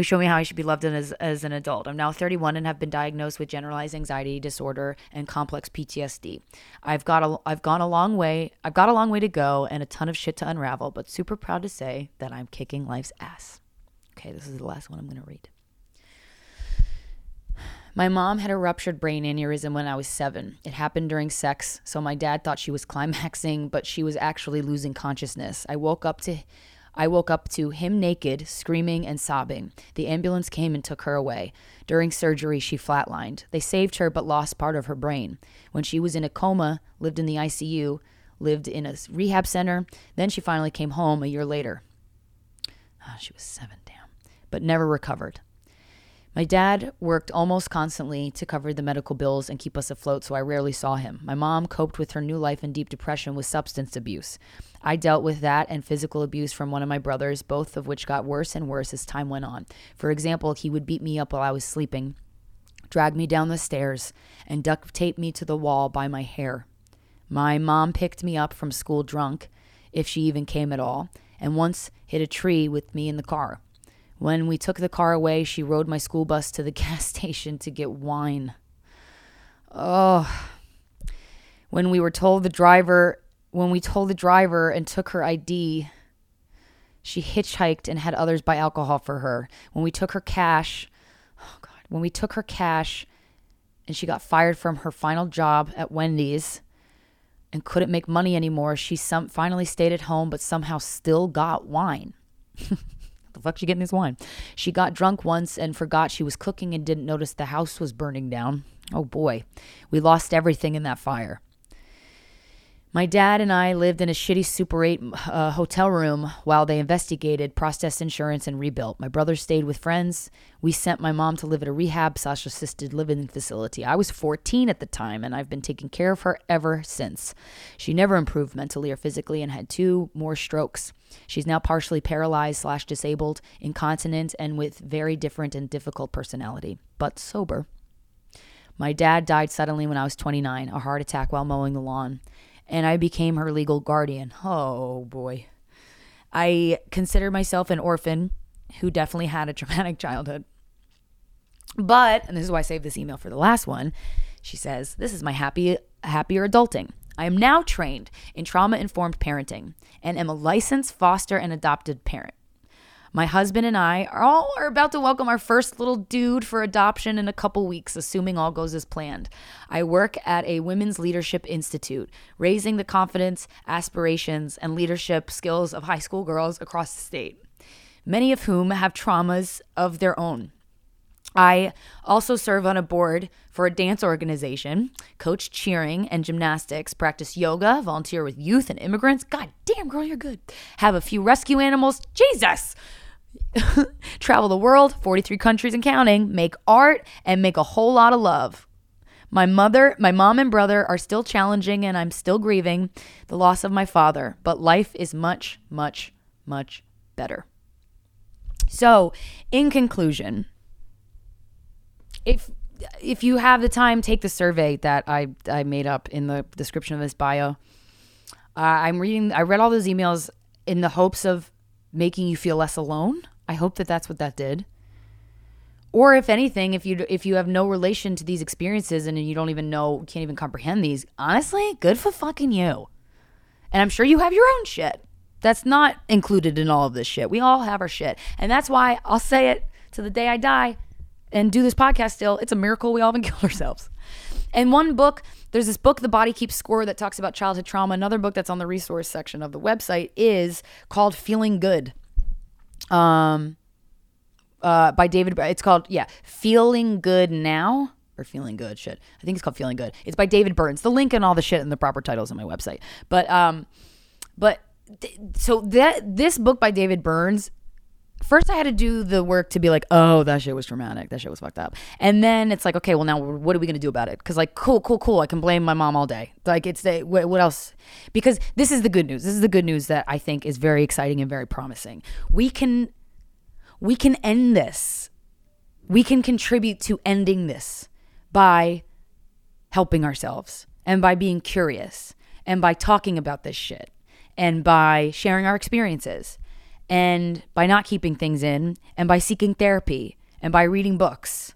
who me how I should be loved as, as an adult. I'm now 31 and have been diagnosed with generalized anxiety disorder and complex PTSD. I've got a, I've gone a long way. I've got a long way to go and a ton of shit to unravel, but super proud to say that I'm kicking life's ass. Okay, this is the last one I'm going to read. My mom had a ruptured brain aneurysm when I was seven. It happened during sex, so my dad thought she was climaxing, but she was actually losing consciousness. I woke up to I woke up to him naked, screaming and sobbing. The ambulance came and took her away. During surgery, she flatlined. They saved her but lost part of her brain. When she was in a coma, lived in the ICU, lived in a rehab center, then she finally came home a year later. Oh, she was seven, damn. But never recovered. My dad worked almost constantly to cover the medical bills and keep us afloat, so I rarely saw him. My mom coped with her new life in deep depression with substance abuse. I dealt with that and physical abuse from one of my brothers, both of which got worse and worse as time went on. For example, he would beat me up while I was sleeping, drag me down the stairs, and duct tape me to the wall by my hair. My mom picked me up from school drunk, if she even came at all, and once hit a tree with me in the car. When we took the car away, she rode my school bus to the gas station to get wine. Oh. when we were told the driver, when we told the driver and took her ID, she hitchhiked and had others buy alcohol for her. When we took her cash, oh God, when we took her cash and she got fired from her final job at Wendy's and couldn't make money anymore, she some finally stayed at home but somehow still got wine. the fuck she getting this wine? She got drunk once and forgot she was cooking and didn't notice the house was burning down. Oh boy, we lost everything in that fire. My dad and I lived in a shitty Super 8 uh, hotel room while they investigated, processed insurance, and rebuilt. My brother stayed with friends. We sent my mom to live at a rehab slash assisted living facility. I was 14 at the time, and I've been taking care of her ever since. She never improved mentally or physically and had two more strokes. She's now partially paralyzed slash disabled, incontinent, and with very different and difficult personality, but sober. My dad died suddenly when I was 29, a heart attack while mowing the lawn and I became her legal guardian. Oh boy. I consider myself an orphan who definitely had a traumatic childhood. But, and this is why I saved this email for the last one, she says, This is my happy happier adulting. I am now trained in trauma informed parenting and am a licensed foster and adopted parent. My husband and I are all are about to welcome our first little dude for adoption in a couple weeks, assuming all goes as planned. I work at a women's leadership institute, raising the confidence, aspirations, and leadership skills of high school girls across the state, many of whom have traumas of their own. I also serve on a board for a dance organization, coach cheering and gymnastics, practice yoga, volunteer with youth and immigrants. God damn, girl, you're good. Have a few rescue animals. Jesus. travel the world, 43 countries and counting, make art, and make a whole lot of love. My mother, my mom and brother are still challenging, and I'm still grieving the loss of my father, but life is much, much, much better. So, in conclusion, if if you have the time, take the survey that I I made up in the description of this bio. Uh, I'm reading. I read all those emails in the hopes of making you feel less alone. I hope that that's what that did. Or if anything, if you if you have no relation to these experiences and you don't even know, can't even comprehend these, honestly, good for fucking you. And I'm sure you have your own shit. That's not included in all of this shit. We all have our shit. And that's why I'll say it to the day I die and do this podcast still. It's a miracle we all haven't killed ourselves. And one book, there's this book, The Body Keeps Score, that talks about childhood trauma. Another book that's on the resource section of the website is called Feeling Good um, uh, by David. It's called yeah, Feeling Good Now or Feeling Good. Shit, I think it's called Feeling Good. It's by David Burns. The link and all the shit and the proper titles on my website. But um, but th- so that this book by David Burns first I had to do the work to be like, oh, that shit was traumatic. That shit was fucked up. And then it's like, okay, well now what are we gonna do about it? Because like, cool, cool, cool. I can blame my mom all day. Like it's the what, what else? Because this is the good news. This is the good news that I think is very exciting and very promising. We can, we can end this. We can contribute to ending this by helping ourselves and by being curious and by talking about this shit and by sharing our experiences and by not keeping things in, and by seeking therapy, and by reading books,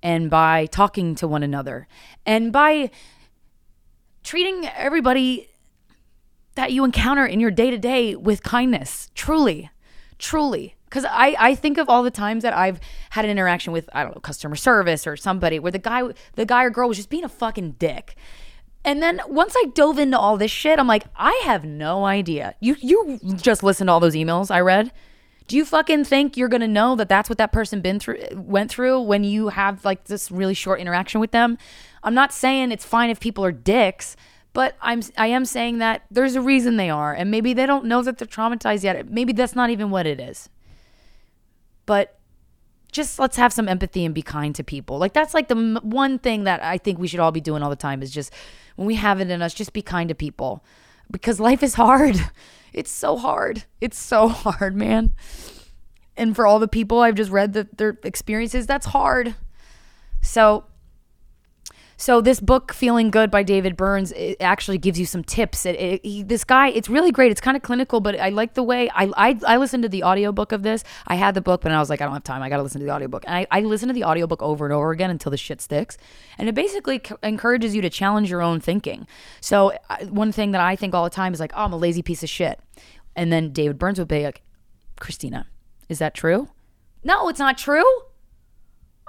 and by talking to one another, and by treating everybody that you encounter in your day to day with kindness. Truly, truly. Because I, I think of all the times that I've had an interaction with, I don't know, customer service or somebody where the guy, the guy or girl was just being a fucking dick. And then once I dove into all this shit, I'm like, I have no idea. You you just listened to all those emails I read. Do you fucking think you're gonna know that that's what that person been through went through when you have like this really short interaction with them? I'm not saying it's fine if people are dicks, but I'm I am saying that there's a reason they are, and maybe they don't know that they're traumatized yet. Maybe that's not even what it is. But just let's have some empathy and be kind to people. Like that's like the m- one thing that I think we should all be doing all the time is just when we have it in us, just be kind to people because life is hard. It's so hard. It's so hard, man. And for all the people I've just read the, their experiences, that's hard. So, So this book, "Feeling Good" by David Burns, it actually gives you some tips. It, it, he, this guy, it's really great. It's kind of clinical, but I like the way I, I I listened to the audiobook of this. I had the book, but I was like, I don't have time. I got to listen to the audiobook. And I, I listened to the audiobook over and over again until the shit sticks. And it basically c- encourages you to challenge your own thinking. So I, one thing that I think all the time is like, oh, I'm a lazy piece of shit. And then David Burns would be like, Krystyna, is that true? No, it's not true.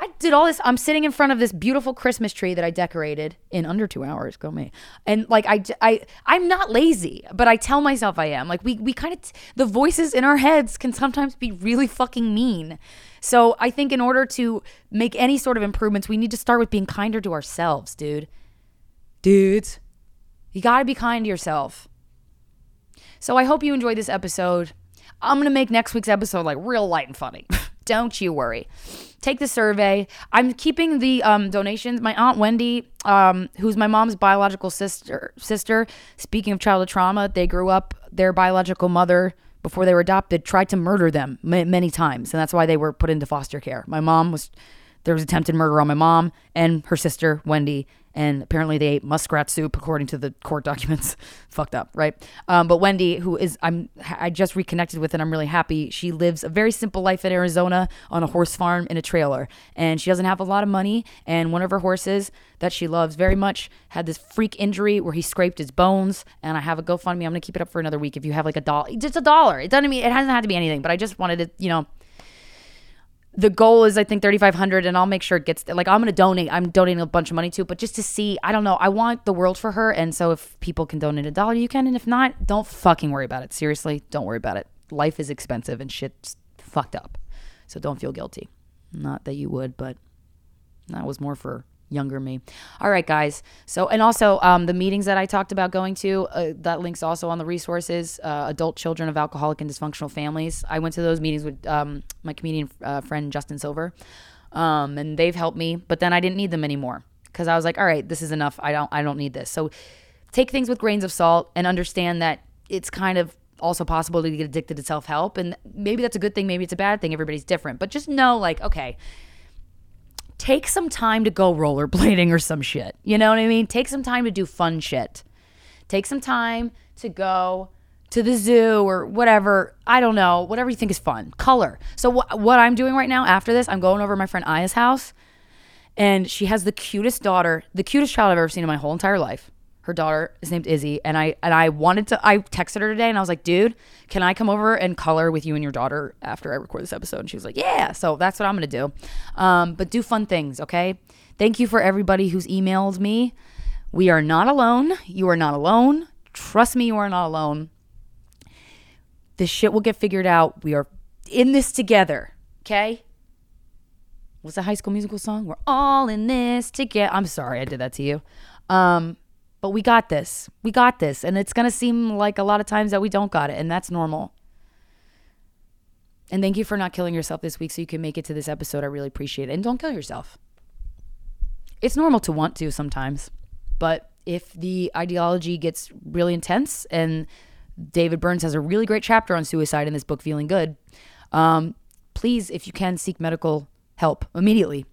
I did all this. I'm sitting in front of this beautiful Christmas tree that I decorated in under two hours. Go me. And like I, I, I'm not lazy, but I tell myself I am. Like we, we kind of, t- the voices in our heads can sometimes be really fucking mean. So I think in order to make any sort of improvements, we need to start with being kinder to ourselves, dude. Dudes, you got to be kind to yourself. So I hope you enjoyed this episode. I'm to make next week's episode like real light and funny. Don't you worry. Take the survey. I'm keeping the um, donations. My aunt Wendy, um, who's my mom's biological sister, sister. Speaking of childhood trauma, they grew up. Their biological mother, before they were adopted, tried to murder them many times, and that's why they were put into foster care. My mom was there was attempted murder on my mom and her sister Wendy, and apparently they ate muskrat soup according to the court documents. Fucked up, right? Um, but Wendy, who is I'm I just reconnected with, and I'm really happy. She lives a very simple life in Arizona on a horse farm in a trailer, and she doesn't have a lot of money. And one of her horses that she loves very much had this freak injury where he scraped his bones. And I have a GoFundMe. I'm gonna keep it up for another week. If you have like a dollar, just a dollar. It doesn't mean it hasn't had to be anything, but I just wanted to, you know the goal is I think 3500 and I'll make sure it gets like I'm going to donate I'm donating a bunch of money to but just to see I don't know I want the world for her and so if people can donate a dollar you can and if not don't fucking worry about it. Seriously don't worry about it. Life is expensive and shit's fucked up so don't feel guilty. Not that you would but that was more for younger me. All right, guys. So, and also um, the meetings that I talked about going to, uh, that link's also on the resources. Uh, adult children of alcoholic and dysfunctional families. I went to those meetings with um, my comedian uh, friend Justin Silver, um, and they've helped me. But then I didn't need them anymore because I was like, all right, this is enough. I don't, I don't need this. So, take things with grains of salt and understand that it's kind of also possible to get addicted to self help, and maybe that's a good thing. Maybe it's a bad thing. Everybody's different, but just know, like, okay take some time to go rollerblading or some shit. You know what I mean? Take some time to do fun shit. Take some time to go to the zoo or whatever. I don't know, whatever you think is fun. Color. So wh- what I'm doing right now after this, I'm going over my friend Aya's house, and she has the cutest daughter, the cutest child I've ever seen in my whole entire life. Her daughter is named Izzy, and I and I wanted to. I texted her today, and I was like, "Dude, can I come over and color with you and your daughter after I record this episode?" And she was like, "Yeah." So that's what I'm gonna do. Um, but do fun things, okay? Thank you for everybody who's emailed me. We are not alone. You are not alone. Trust me, you are not alone. This shit will get figured out. We are in this together, okay? What's the High School Musical song? We're all in this together. I'm sorry I did that to you. Um, but we got this. We got this. And it's going to seem like a lot of times that we don't got it. And that's normal. And thank you for not killing yourself this week so you can make it to this episode. I really appreciate it. And don't kill yourself. It's normal to want to sometimes. But if the ideology gets really intense, and David Burns has a really great chapter on suicide in this book, Feeling Good, um, please, if you can, seek medical help immediately.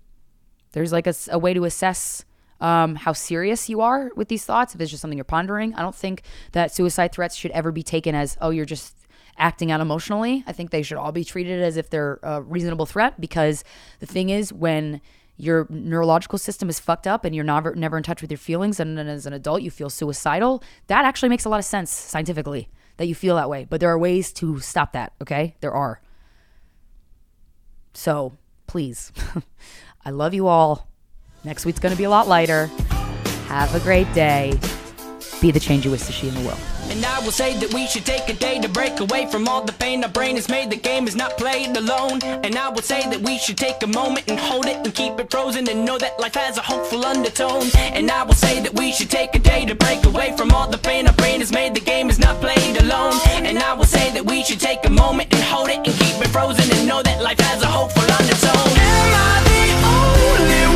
There's like a, a way to assess um, how serious you are with these thoughts, if it's just something you're pondering. I don't think that suicide threats should ever be taken as, oh, you're just acting out emotionally. I think they should all be treated as if they're a reasonable threat because the thing is, when your neurological system is fucked up and you're never, never in touch with your feelings, and, and as an adult you feel suicidal, that actually makes a lot of sense scientifically that you feel that way. But there are ways to stop that, okay? There are. So please, I love you all. Next week's going to be a lot lighter. Have a great day. Be the change you wish to see in the world.
And I will say that we should take a day to break away from all the pain our brain has made. The game is not played alone. And I will say that we should take a moment and hold it and keep it frozen and know that life has a hopeful undertone. And I will say that we should take a day to break away from all the pain our brain has made. The game is not played alone. And I will say that we should take a moment and hold it and keep it frozen and know that life has a hopeful undertone. Am I the only